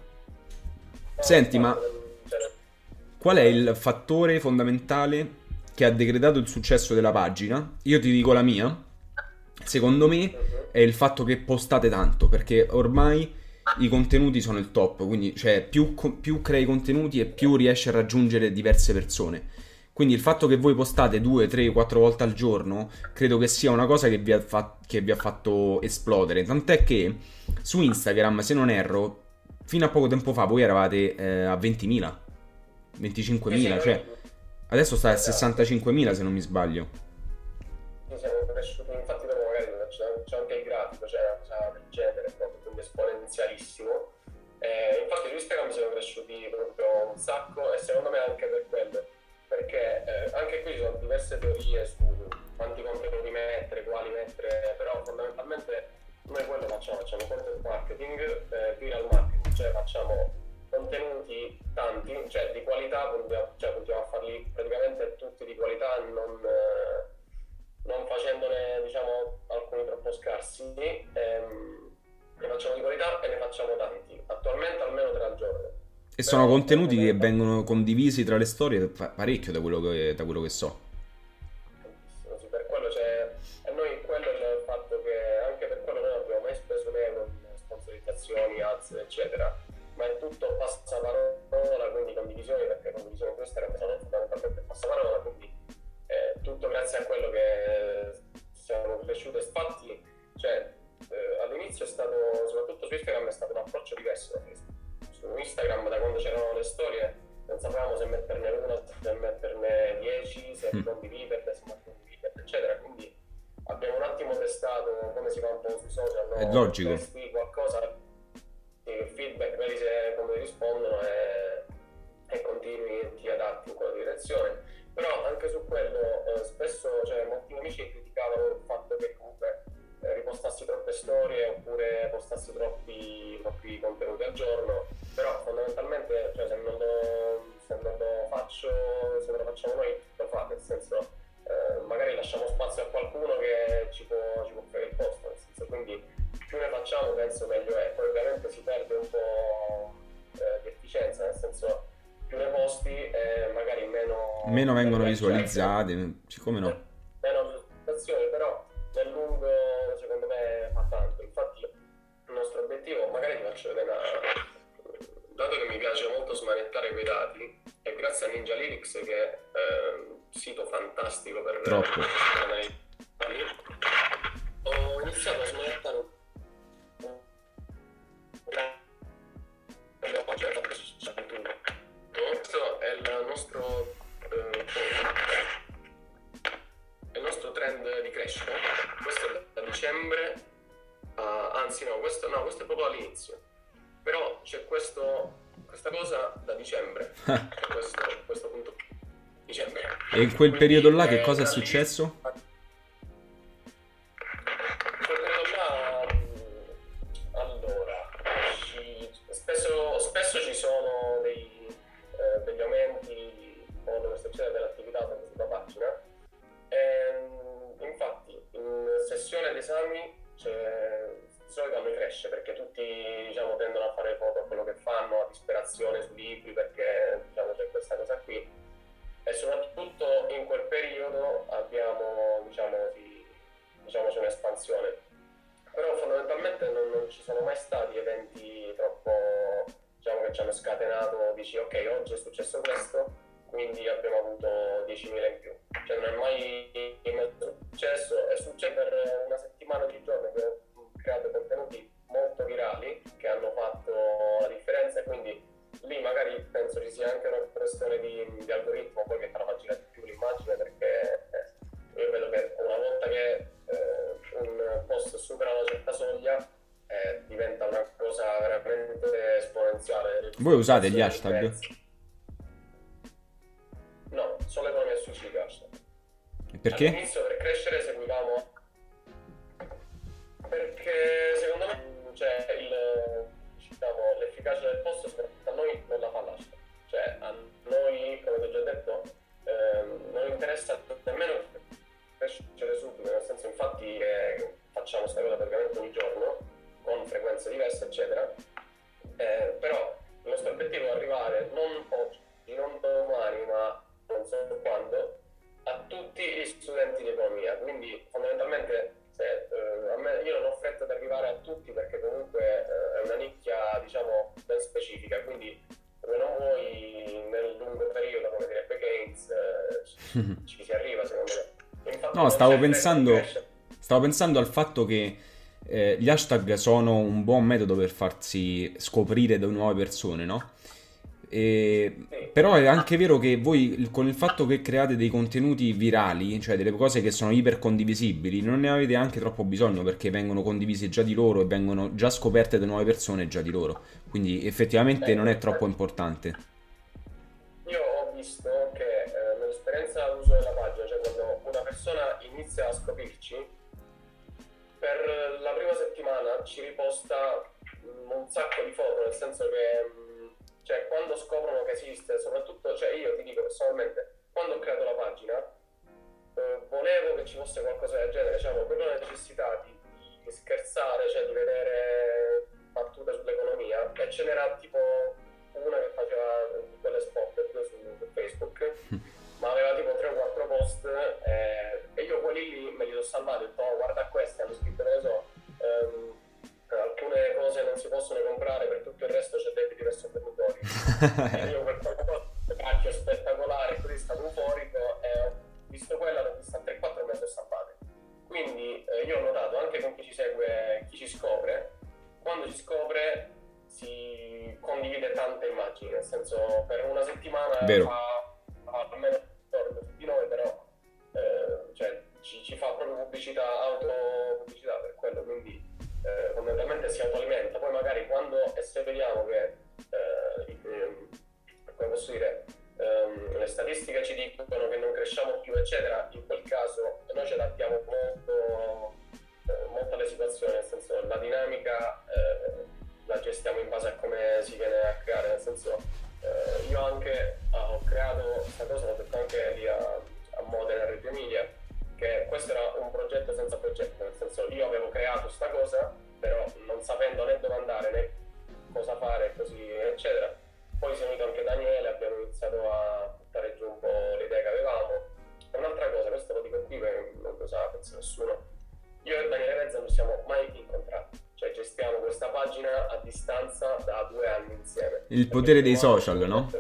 Senti, ma cioè, qual è il fattore fondamentale che ha decretato il successo della pagina? Io ti dico la mia. Secondo me è il fatto che postate tanto, perché ormai i contenuti sono il top, quindi cioè, più, più crei contenuti e più riesci a raggiungere diverse persone. Quindi il fatto che voi postate 2, 3, 4 volte al giorno credo che sia una cosa che vi ha, fa- che vi ha fatto esplodere. Tant'è che su Instagram, se non erro, fino a poco tempo fa voi eravate eh, a 20.000, 25.000, cioè adesso stai a 65.000 se non mi sbaglio. Noi siamo cresciuti, infatti dopo magari c'è, c'è anche il grafico, c'è una cosa del genere, proprio, quindi esponenzialissimo. Eh, infatti su Instagram siamo cresciuti proprio un sacco e secondo me anche per quello, perché eh, anche qui ci sono diverse teorie su quanti contenuti mettere, quali mettere, però fondamentalmente noi quello facciamo, facciamo content marketing, eh, viral marketing, cioè facciamo contenuti tanti, cioè di qualità, cioè puntiamo a farli praticamente tutti di qualità, non... Eh, non facendone diciamo alcuni troppo scarsi ehm, ne facciamo di qualità e ne facciamo tanti attualmente almeno tre al giorno E sono Però, contenuti che vengono condivisi tra le storie pa- parecchio da quello che, da quello che so. sì, per quello c'è noi quello è il fatto che anche per quello noi non abbiamo mai speso un euro in sponsorizzazioni, ads eccetera ma è tutto passaparola quindi condivisioni perché condivisioni queste sono fondamentalmente passaparola quindi è tutto grazie a quello che siamo cresciuti infatti cioè, eh, all'inizio è stato soprattutto su Instagram è stato un approccio diverso su Instagram da quando c'erano le storie non sapevamo se metterne una se metterne dieci se Mm. condividerle se non condividerle eccetera quindi abbiamo un attimo testato come si fa un po' sui social no? È logico. testi qualcosa il feedback vedi se come rispondono e, e continui e ti adatti in quella direzione. Però anche su quello eh, spesso cioè, molti amici criticavano il fatto che comunque eh, ripostassi troppe storie oppure postassi troppi, troppi contenuti al giorno. Però fondamentalmente cioè, se, non lo, se non lo faccio se non lo facciamo noi lo fa nel senso eh, magari lasciamo spazio a qualcuno che ci può, ci può fare il posto nel senso quindi più ne facciamo penso meglio è poi ovviamente si perde un po' eh, di efficienza nel senso più ne posti e magari meno Meno vengono like, visualizzate, siccome no? meno visualizzazioni però nel lungo secondo me fa tanto infatti il nostro obiettivo magari ti faccio vedere una dato che mi piace molto smanettare quei dati e grazie a Ninja Lyrics che è un sito fantastico per Troppo. per ho iniziato a smanettare questo è il nostro eh, è il nostro trend di crescita. Questo è da dicembre a- anzi no questo, no questo è proprio all'inizio. Però c'è questo, questa cosa da dicembre. Questo, questo punto dicembre. E in quel Quindi, periodo là che cosa è successo? Usate gli hashtag? no obiettivo è arrivare non oggi, non domani, ma non so quando, a tutti gli studenti di economia. Quindi fondamentalmente se, eh, me, io non ho fretta di arrivare a tutti perché comunque eh, è una nicchia diciamo ben specifica, quindi come non vuoi nel lungo periodo, come direbbe Keynes, eh, ci, ci, si arriva secondo me. Infatti, no, stavo pensando, stavo pensando al fatto che eh, gli hashtag sono un buon metodo per farsi scoprire da nuove persone, no? E, però è anche vero che voi con il fatto che create dei contenuti virali, cioè delle cose che sono iper condivisibili, non ne avete anche troppo bisogno perché vengono condivise già di loro e vengono già scoperte da nuove persone già di loro. Quindi effettivamente non è troppo importante. Io ho visto che eh, nell'esperienza d'uso della pagina, cioè quando una persona inizia a scoprirci, per la prima settimana ci riposta un sacco di foto, nel senso che cioè quando scoprono che esiste, soprattutto, cioè io ti dico personalmente, quando ho creato la pagina, eh, volevo che ci fosse qualcosa del genere, diciamo, proprio la necessità di, di scherzare, cioè di vedere battute sull'economia, e ce n'era tipo una che faceva quelle spot su, su Facebook, ma aveva tipo 3 o 4 post eh, e io quelli lì me li ho salvati, ho detto oh, guarda questi, hanno scritto, ne so, ehm, alcune cose non si possono comprare, per tutto il resto c'è debiti verso il territorio. e io per quella cosa, cacchio spettacolare, così stato euforico, e ho visto quella, l'ho vista 3-4 mesi salvate. Quindi eh, io ho notato anche con chi ci segue, chi ci scopre, quando ci scopre si condivide tante immagini, nel senso per una settimana Vero. fa, fa almeno su di noi, però eh, cioè, ci, ci, fa proprio pubblicità, auto pubblicità per quello, quindi eh, fondamentalmente si autoalimenta. Poi magari quando e se vediamo che, eh, ehm, come posso dire, ehm, le statistiche ci dicono che non cresciamo più, eccetera, in quel caso noi ci adattiamo molto, eh, molto alle situazioni, nel senso la dinamica potere dei social, no?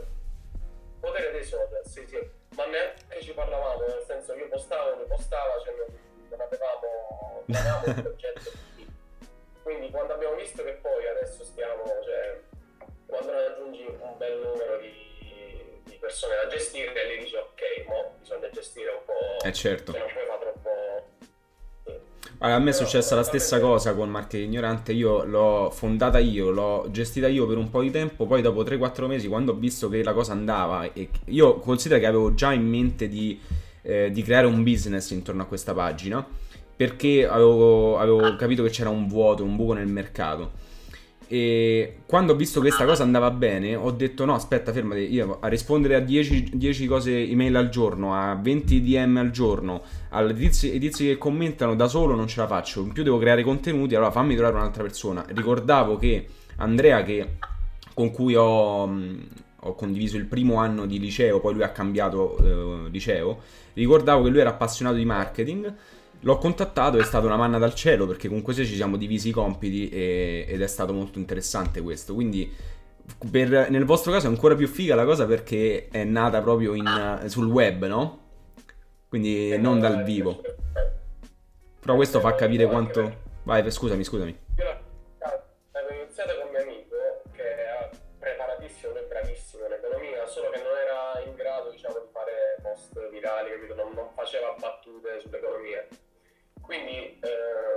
Successa la stessa cosa con Marketing Ignorante, io l'ho fondata io, l'ho gestita io per un po' di tempo, poi dopo 3-4 mesi quando ho visto che la cosa andava, e io considero che avevo già in mente di, eh, di creare un business intorno a questa pagina, perché avevo, avevo capito che c'era un vuoto, un buco nel mercato. E quando ho visto che questa cosa andava bene, ho detto: no, aspetta, fermati. Io a rispondere a 10, 10 cose email al giorno, a 20 DM al giorno, ai tizi, tizi che commentano da solo non ce la faccio. In più devo creare contenuti, allora fammi trovare un'altra persona. Ricordavo che Andrea, che, con cui ho, ho, condiviso il primo anno di liceo, poi lui ha cambiato eh, liceo, ricordavo che lui era appassionato di marketing L'ho contattato, è stata una manna dal cielo perché comunque ci siamo divisi i compiti e, ed è stato molto interessante questo. Quindi per, nel vostro caso è ancora più figa la cosa perché è nata proprio in, sul web, no? Quindi non dal vivo. Però questo fa capire quanto... Vai, scusami, scusami. Avevo iniziato con mio amico che è preparatissimo e bravissimo in economia, solo che non era in grado, diciamo, di fare post virali, capito? Non, non faceva battute sull'economia. Quindi eh,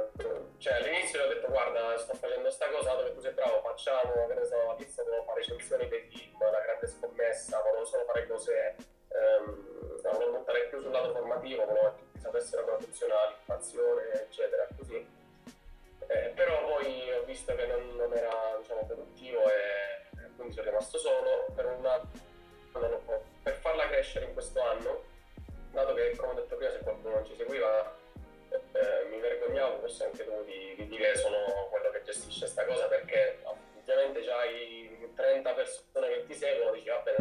cioè, all'inizio ho detto guarda sto facendo questa cosa dove tu sei bravo, facciamo, che ne so, all'inizio volevo fare recensioni dei film, la grande scommessa, volevo solo fare cose, ehm, volevo buttare più sul lato formativo, volevo che tutti sapessero come funziona l'informazione, eccetera, così. Eh, però poi ho visto che non, non era diciamo, produttivo e quindi sono rimasto solo per un anno, per farla crescere in questo anno, dato che come ho detto prima se qualcuno non ci seguiva eh, mi vergognavo forse anche tu di, di dire sono quello che gestisce questa cosa perché ovviamente già hai 30 persone che ti seguono dici vabbè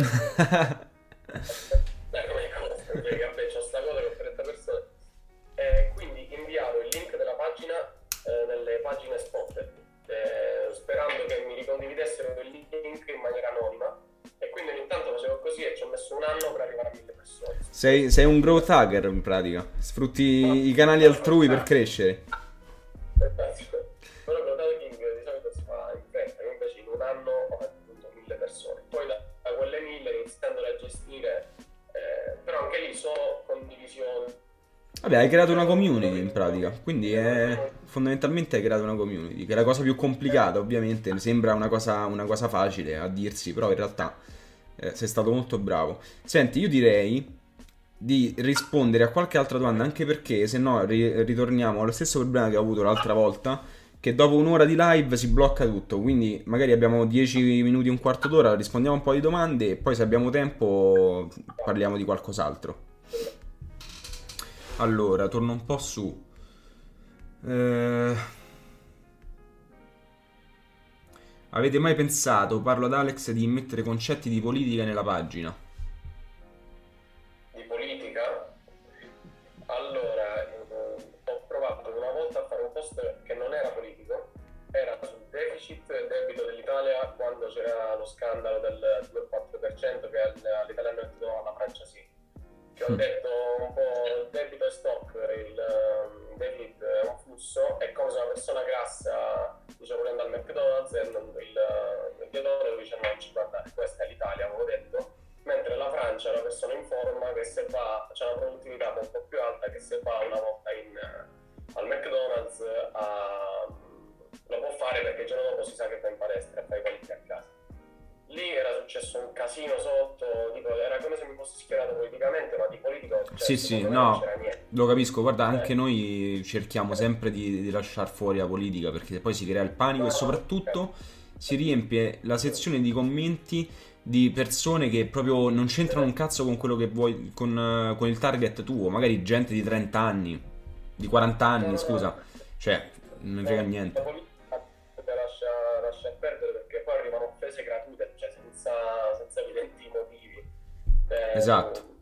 dai come cosa? Vabbè c'ho sta cosa con 30 persone. Eh, quindi inviavo il link della pagina eh, nelle pagine spot eh, sperando che mi ricondividessero il link in maniera anonima anno per arrivare a mille persone. Sei, sei un growth hacker in pratica, sfrutti no, i canali altrui per crescere. Però il growth hacking di solito si fa in fretta, io invece in un anno ho raggiunto mille persone. Poi da, da quelle mille iniziandole a gestire, eh, però anche lì sono condivisioni Vabbè, hai creato una community in pratica, quindi è... fondamentalmente hai creato una community, che è la cosa più complicata ovviamente, sembra una cosa, una cosa facile a dirsi, però in realtà eh, sei stato molto bravo. Senti, io direi di rispondere a qualche altra domanda, anche perché se no ri- ritorniamo allo stesso problema che ho avuto l'altra volta, che dopo un'ora di live si blocca tutto, quindi magari abbiamo 10 minuti, un quarto d'ora, rispondiamo un po' di domande e poi se abbiamo tempo parliamo di qualcos'altro. Allora, torno un po' su. Eh... Avete mai pensato, parlo ad Alex, di mettere concetti di politica nella pagina? Di politica? Allora, eh, ho provato una volta a fare un post che non era politico, era sul deficit e debito dell'Italia quando c'era lo scandalo del 2,4% che all'italiano è alla Francia sì che ho detto un po' il debito stock, il um, deficit è un flusso, è come se una persona grassa dice volendo al McDonald's e il, il dietologo dice no, ci guardate, questa è l'Italia, avevo detto, mentre la Francia è una persona in forma che se va, c'è una produttività un po' più alta che se va una volta in, al McDonald's a, lo può fare perché il giorno dopo si sa che va in palestra e fa i conti a casa lì era successo un casino sotto, tipo, era come se mi fossi schierato politicamente, ma di politico cioè, sì, sì, no, lo capisco, guarda, anche eh. noi cerchiamo sempre di, di lasciare fuori la politica perché poi si crea il panico no, e soprattutto eh. si riempie la sezione di commenti di persone che proprio non c'entrano un cazzo con quello che vuoi, con, con il target tuo, magari gente di 30 anni, di 40 anni, scusa, cioè, non mi frega niente. Senza, senza evidenti motivi. Eh, esatto.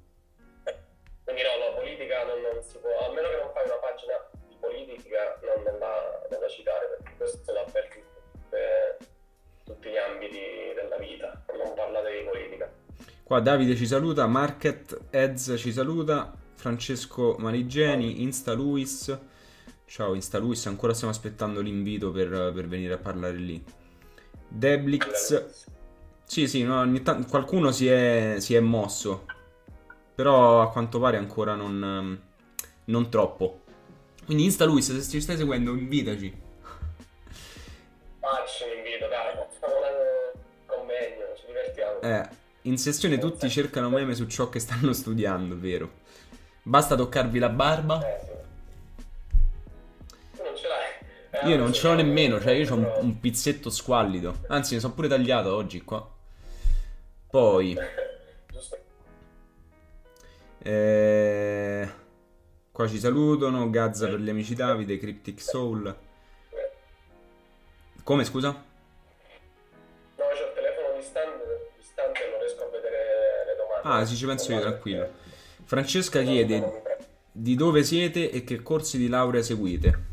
Quindi no, la politica non, non, si può, a meno che non fai una pagina di politica, non, non, la, non la citare, perché questo l'ha per tutte, tutti gli ambiti della vita, non parlate di politica. Qua Davide ci saluta, Market Eds ci saluta, Francesco Marigeni, Insta Luis. Ciao Insta Luis, ancora stiamo aspettando l'invito per, per venire a parlare lì. Deblix sì, sì, no, ogni tanto qualcuno si è, si è, mosso, però a quanto pare ancora non, non troppo. Quindi Insta Luis, se ci stai seguendo, invitaci. Facci un invito, dai, facciamo un convegno, ci divertiamo. Eh, in sessione tutti cercano meme su ciò che stanno studiando, vero? Basta toccarvi la barba. Eh, sì. Tu non ce l'hai. Eh, io non ce l'ho nemmeno, cioè io ho un, un pizzetto squallido. Anzi, ne sono pure tagliato oggi qua. Poi... Eh, qua ci salutano, Gazza per gli amici Davide, Cryptic Soul. Come scusa? No, c'ho il telefono distante, distante e non riesco a vedere le domande. Ah, sì, ci penso io, tranquillo. Francesca chiede di dove siete e che corsi di laurea seguite.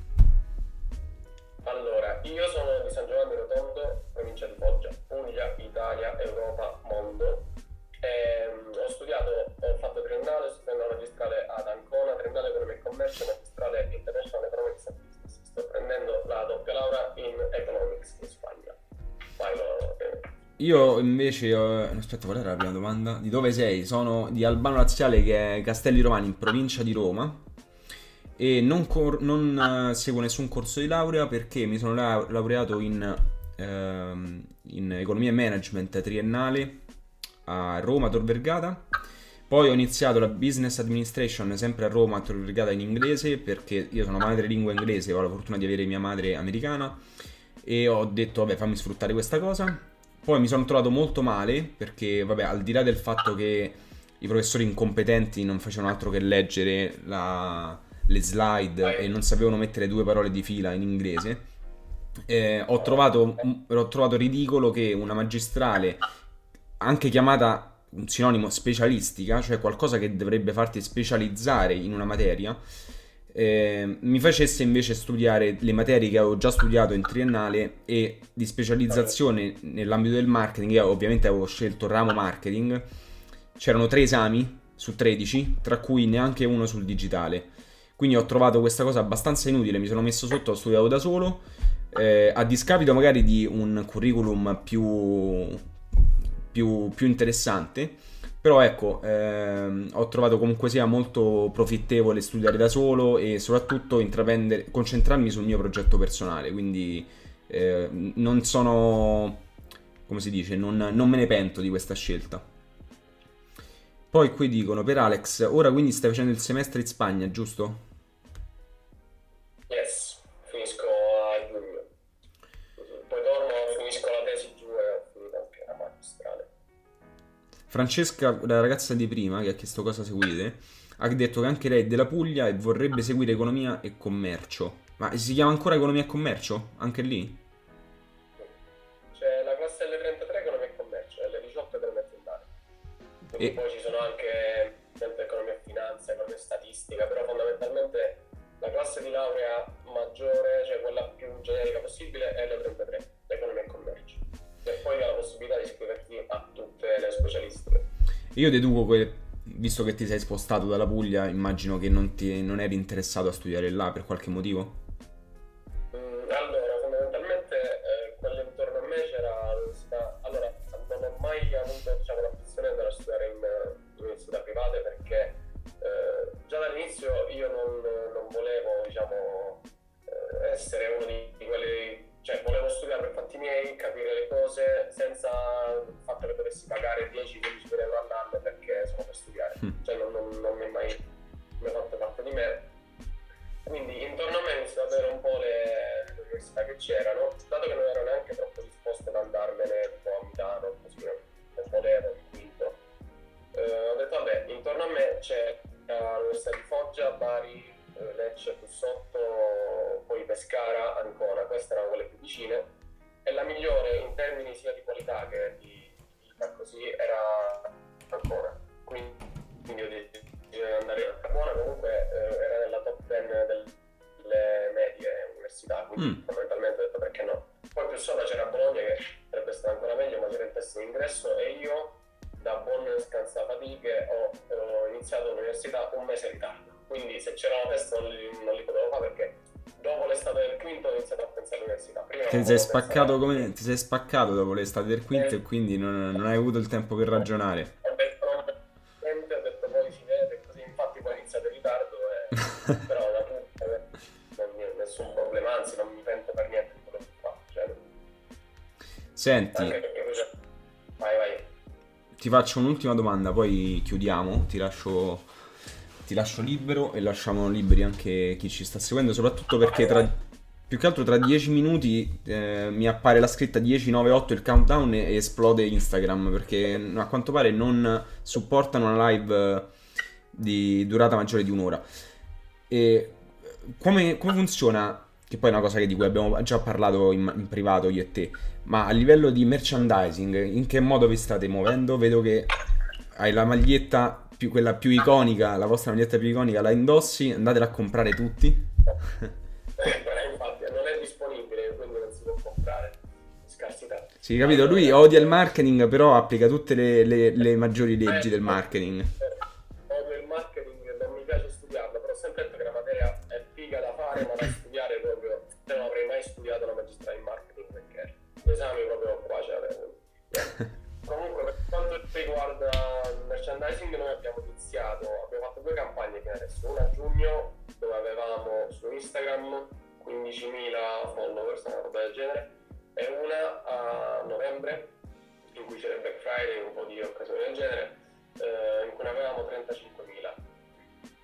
Io invece, ho... aspetta, qual era la prima domanda? Di dove sei? Sono di Albano Laziale, che è Castelli Romani, in provincia di Roma. E non, cor- non uh, seguo nessun corso di laurea perché mi sono la- laureato in, uh, in economia e management triennale a Roma, Tor Vergata poi ho iniziato la business administration sempre a Roma, brigata in inglese, perché io sono madrelingua inglese, ho la fortuna di avere mia madre americana e ho detto vabbè fammi sfruttare questa cosa. Poi mi sono trovato molto male perché vabbè al di là del fatto che i professori incompetenti non facevano altro che leggere la, le slide e non sapevano mettere due parole di fila in inglese, eh, ho, trovato, ho trovato ridicolo che una magistrale, anche chiamata un sinonimo specialistica, cioè qualcosa che dovrebbe farti specializzare in una materia, eh, mi facesse invece studiare le materie che avevo già studiato in triennale e di specializzazione nell'ambito del marketing. Io ovviamente avevo scelto ramo marketing c'erano tre esami su 13, tra cui neanche uno sul digitale. Quindi ho trovato questa cosa abbastanza inutile, mi sono messo sotto, ho studiato da solo, eh, a discapito magari di un curriculum più, più, più interessante. Però ecco, ehm, ho trovato comunque sia molto profittevole studiare da solo e soprattutto concentrarmi sul mio progetto personale. Quindi eh, non sono, come si dice, non, non me ne pento di questa scelta. Poi qui dicono per Alex, ora quindi stai facendo il semestre in Spagna, giusto? Francesca, la ragazza di prima che ha chiesto cosa seguite, ha detto che anche lei è della Puglia e vorrebbe seguire economia e commercio. Ma si chiama ancora economia e commercio? Anche lì? C'è la classe L33 economia e commercio, L18 economia aziendale. E... poi ci sono anche economia e finanza, economia e statistica, però fondamentalmente la classe di laurea maggiore, cioè quella più generica possibile, è L33, economia e commercio. E poi hai la possibilità di iscriverti a tutte le specialistiche. Io deduco che, visto che ti sei spostato dalla Puglia, immagino che non, ti, non eri interessato a studiare là per qualche motivo? Spaccato come ti sei spaccato dopo l'estate del quinto e quindi non, non, hai avuto il tempo per ragionare. Detto, ho detto poi si vede, così infatti poi iniziato in ritardo e... però da tutto non ho nessun problema, anzi non mi pento per niente di quello che fa. Cioè... Senti, vai vai. Ti faccio un'ultima domanda, poi chiudiamo, ti lascio ti lascio libero e lasciamo liberi anche chi ci sta seguendo, soprattutto perché tra più che altro tra 10 minuti eh, mi appare la scritta 10, 9, 8 il countdown e esplode Instagram perché a quanto pare non supportano una live eh, di durata maggiore di un'ora. E come, come funziona? Che poi è una cosa di cui abbiamo già parlato in, in, privato io e te, ma a livello di merchandising, in che modo vi state muovendo? Vedo che hai la maglietta, più, quella più iconica, la vostra maglietta più iconica, la indossi, andatela a comprare tutti. Sì, capito? Lui odia il marketing, però applica tutte le, le, le maggiori leggi del marketing. Odio il marketing, non mi piace studiarlo, però ho sempre detto che la materia è figa da fare, ma da studiare proprio. Se non avrei mai studiato la magistrale in marketing perché gli esami proprio qua ce l'avevo. Comunque, per quanto riguarda il merchandising, noi abbiamo iniziato, abbiamo fatto due campagne fino adesso. Una a giugno, dove avevamo su Instagram 15.000 followers, una roba del genere e una a novembre in cui c'era il Black Friday, un po' di occasioni del genere, eh, in cui ne avevamo 35.000.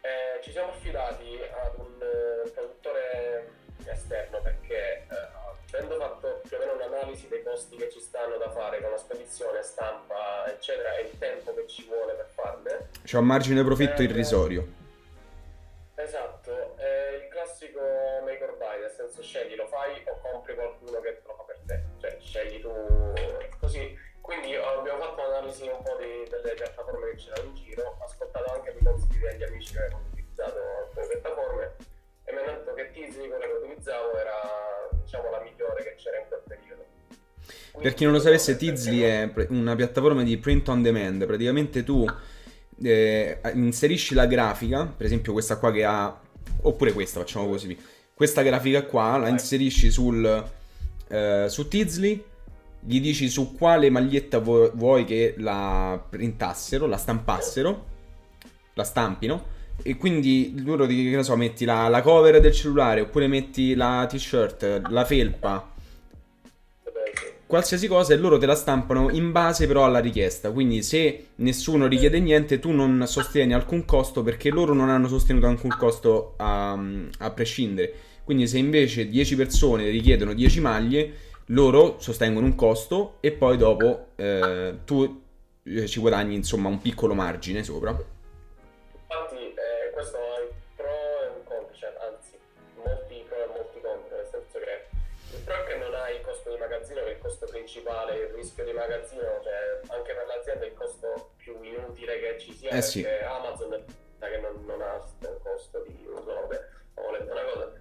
Eh, ci siamo affidati ad un eh, produttore esterno perché eh, avendo fatto più o meno un'analisi dei costi che ci stanno da fare con la spedizione, stampa, eccetera, e il tempo che ci vuole per farle. C'è un margine profitto eh, irrisorio. Esatto, è il classico make or buy, nel senso scegli, lo fai o compri qualcuno che te lo fa per te, cioè scegli tu così. Quindi abbiamo fatto un'analisi un po' di, delle piattaforme che c'erano in giro, ascoltato anche i consigli degli amici che avevano utilizzato alcune piattaforme e mi hanno detto che Teasy, quella che utilizzavo, era diciamo la migliore che c'era in quel periodo. Per chi non lo sapesse, Tizly è una piattaforma di print on demand. Praticamente tu eh, inserisci la grafica, per esempio questa qua che ha, oppure questa, facciamo così. Questa grafica qua la inserisci sul, eh, su Tizly, gli dici su quale maglietta vuoi che la printassero, la stampassero, la stampino. E quindi loro che ne so, metti la, la cover del cellulare oppure metti la t-shirt, la felpa, qualsiasi cosa e loro te la stampano in base però alla richiesta. Quindi se nessuno richiede niente, tu non sostieni alcun costo perché loro non hanno sostenuto alcun costo a, a prescindere. Quindi se invece 10 persone richiedono 10 maglie, loro sostengono un costo e poi dopo eh, tu eh, ci guadagni insomma un piccolo margine sopra. Principale il rischio di magazzino, cioè anche per l'azienda il costo più inutile che ci sia, eh sì. Amazon che non, non ha un costo di vabbè, ho letto una cosa.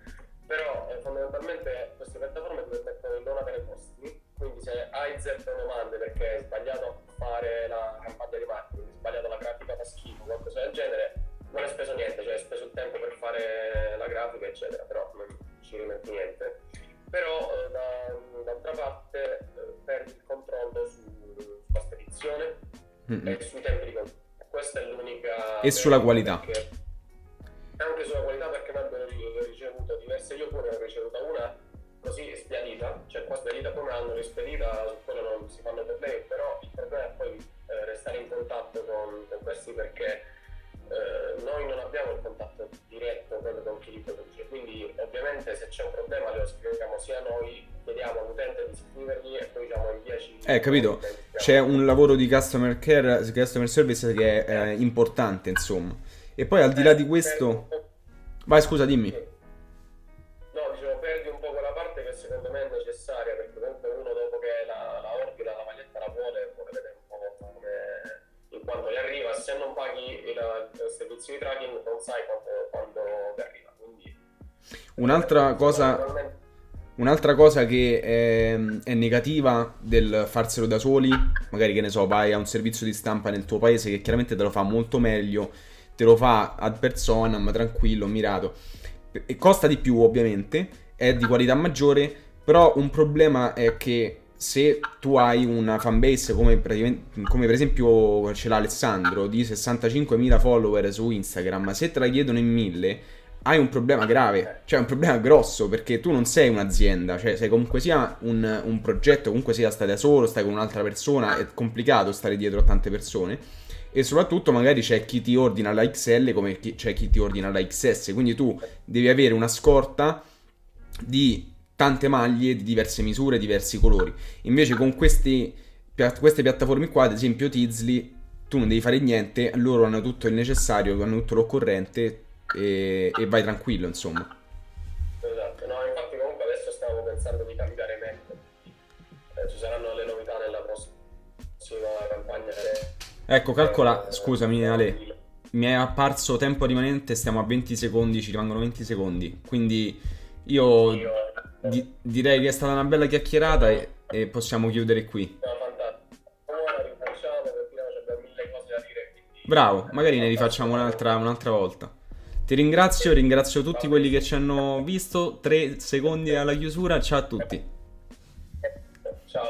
Però eh, fondamentalmente queste piattaforme ti permettono di non avere costi, quindi se hai zero domande perché hai sbagliato a fare la campagna di marketing, hai sbagliato la grafica da schifo, qualcosa del genere, non hai speso niente, cioè hai speso il tempo per fare la grafica, eccetera, però non ci rimetti niente. Però eh, da, d'altra parte perdi il controllo su, sulla spedizione mm-hmm. e sui tempi di controllo. Questa è l'unica... E sulla qualità. Anche sulla qualità perché noi abbiamo ricevuto diverse, io pure ne ho ricevuta una così spiadita, cioè qua spiadita come l'hanno rispedita, su quello non si fanno problemi, però il problema è poi eh, restare in contatto con, con questi perché eh, noi non abbiamo il contatto diretto con chi li produce, quindi ovviamente se c'è un problema lo scriviamo sia noi chiediamo all'utente di scrivergli e poi diciamo inviaci... Eh, capito? C'è un lavoro di customer care, customer service che è eh, importante, insomma. E poi al di là di questo... Vai, scusa, dimmi. No, dicevo, perdi un po' quella parte che secondo me è necessaria, perché comunque uno dopo che la, la ordina, la maglietta la vuole, vuole vedere un po' come... in quanto gli arriva. Se non paghi il, il servizio di tracking non sai arriva, quindi... Un'altra cosa Un'altra cosa che è, è, negativa del farselo da soli, magari che ne so, vai a un servizio di stampa nel tuo paese che chiaramente te lo fa molto meglio, te lo fa ad personam, tranquillo, mirato, e costa di più ovviamente, è di qualità maggiore, però un problema è che se tu hai una fanbase come, come per esempio ce l'ha Alessandro di 65.000 follower su Instagram, se te la chiedono in 1000 hai un problema grave, cioè un problema grosso, perché tu non sei un'azienda, cioè sei comunque sia un, un progetto, comunque sia stai da solo, stai con un'altra persona, è complicato stare dietro a tante persone. E soprattutto magari c'è chi ti ordina la XL come chi, c'è chi ti ordina la XS, quindi tu devi avere una scorta di tante maglie di diverse misure, diversi colori. Invece con questi, queste piattaforme qua, ad esempio Tizly, tu non devi fare niente, loro hanno tutto il necessario, hanno tutto l'occorrente, e, e vai tranquillo, insomma. Esatto, no, infatti comunque adesso stavo pensando di cambiare metodo. Eh, ci saranno le novità nella prossima campagna. Ecco, calcola, eh, scusami Ale, mi è apparso tempo rimanente, stiamo a 20 secondi, ci rimangono 20 secondi, quindi io, io eh, di- direi che è stata una bella chiacchierata e, e possiamo chiudere qui. Bravo, magari ne rifacciamo un'altra, un'altra volta. Ti ringrazio, ringrazio tutti quelli che ci hanno visto. Tre secondi alla chiusura. Ciao a tutti. Ciao.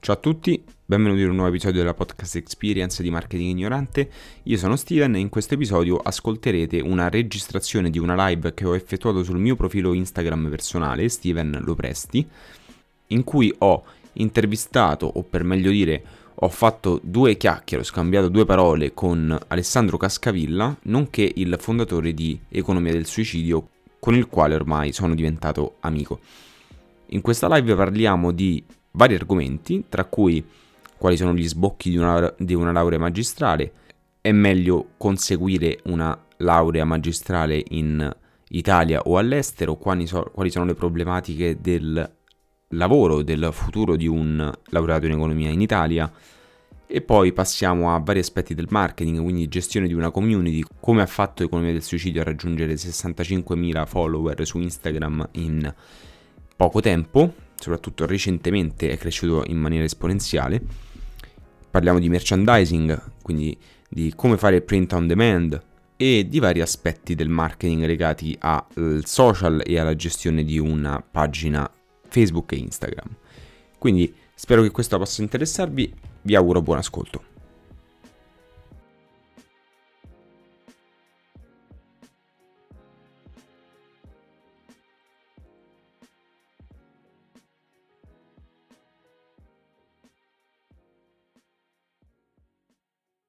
Ciao a tutti, benvenuti in un nuovo episodio della podcast Experience di Marketing Ignorante. Io sono Steven e in questo episodio ascolterete una registrazione di una live che ho effettuato sul mio profilo Instagram personale, Steven Lopresti, in cui ho intervistato, o per meglio dire ho fatto due chiacchiere, ho scambiato due parole con Alessandro Cascavilla, nonché il fondatore di Economia del Suicidio, con il quale ormai sono diventato amico. In questa live parliamo di vari argomenti, tra cui quali sono gli sbocchi di una, di una laurea magistrale, è meglio conseguire una laurea magistrale in Italia o all'estero, quali, so, quali sono le problematiche del lavoro, del futuro di un laureato in economia in Italia. E poi passiamo a vari aspetti del marketing, quindi gestione di una community, come ha fatto Economia del Suicidio a raggiungere 65.000 follower su Instagram in poco tempo, soprattutto recentemente è cresciuto in maniera esponenziale. Parliamo di merchandising, quindi di come fare print on demand e di vari aspetti del marketing legati al social e alla gestione di una pagina Facebook e Instagram. Quindi spero che questo possa interessarvi, vi auguro buon ascolto.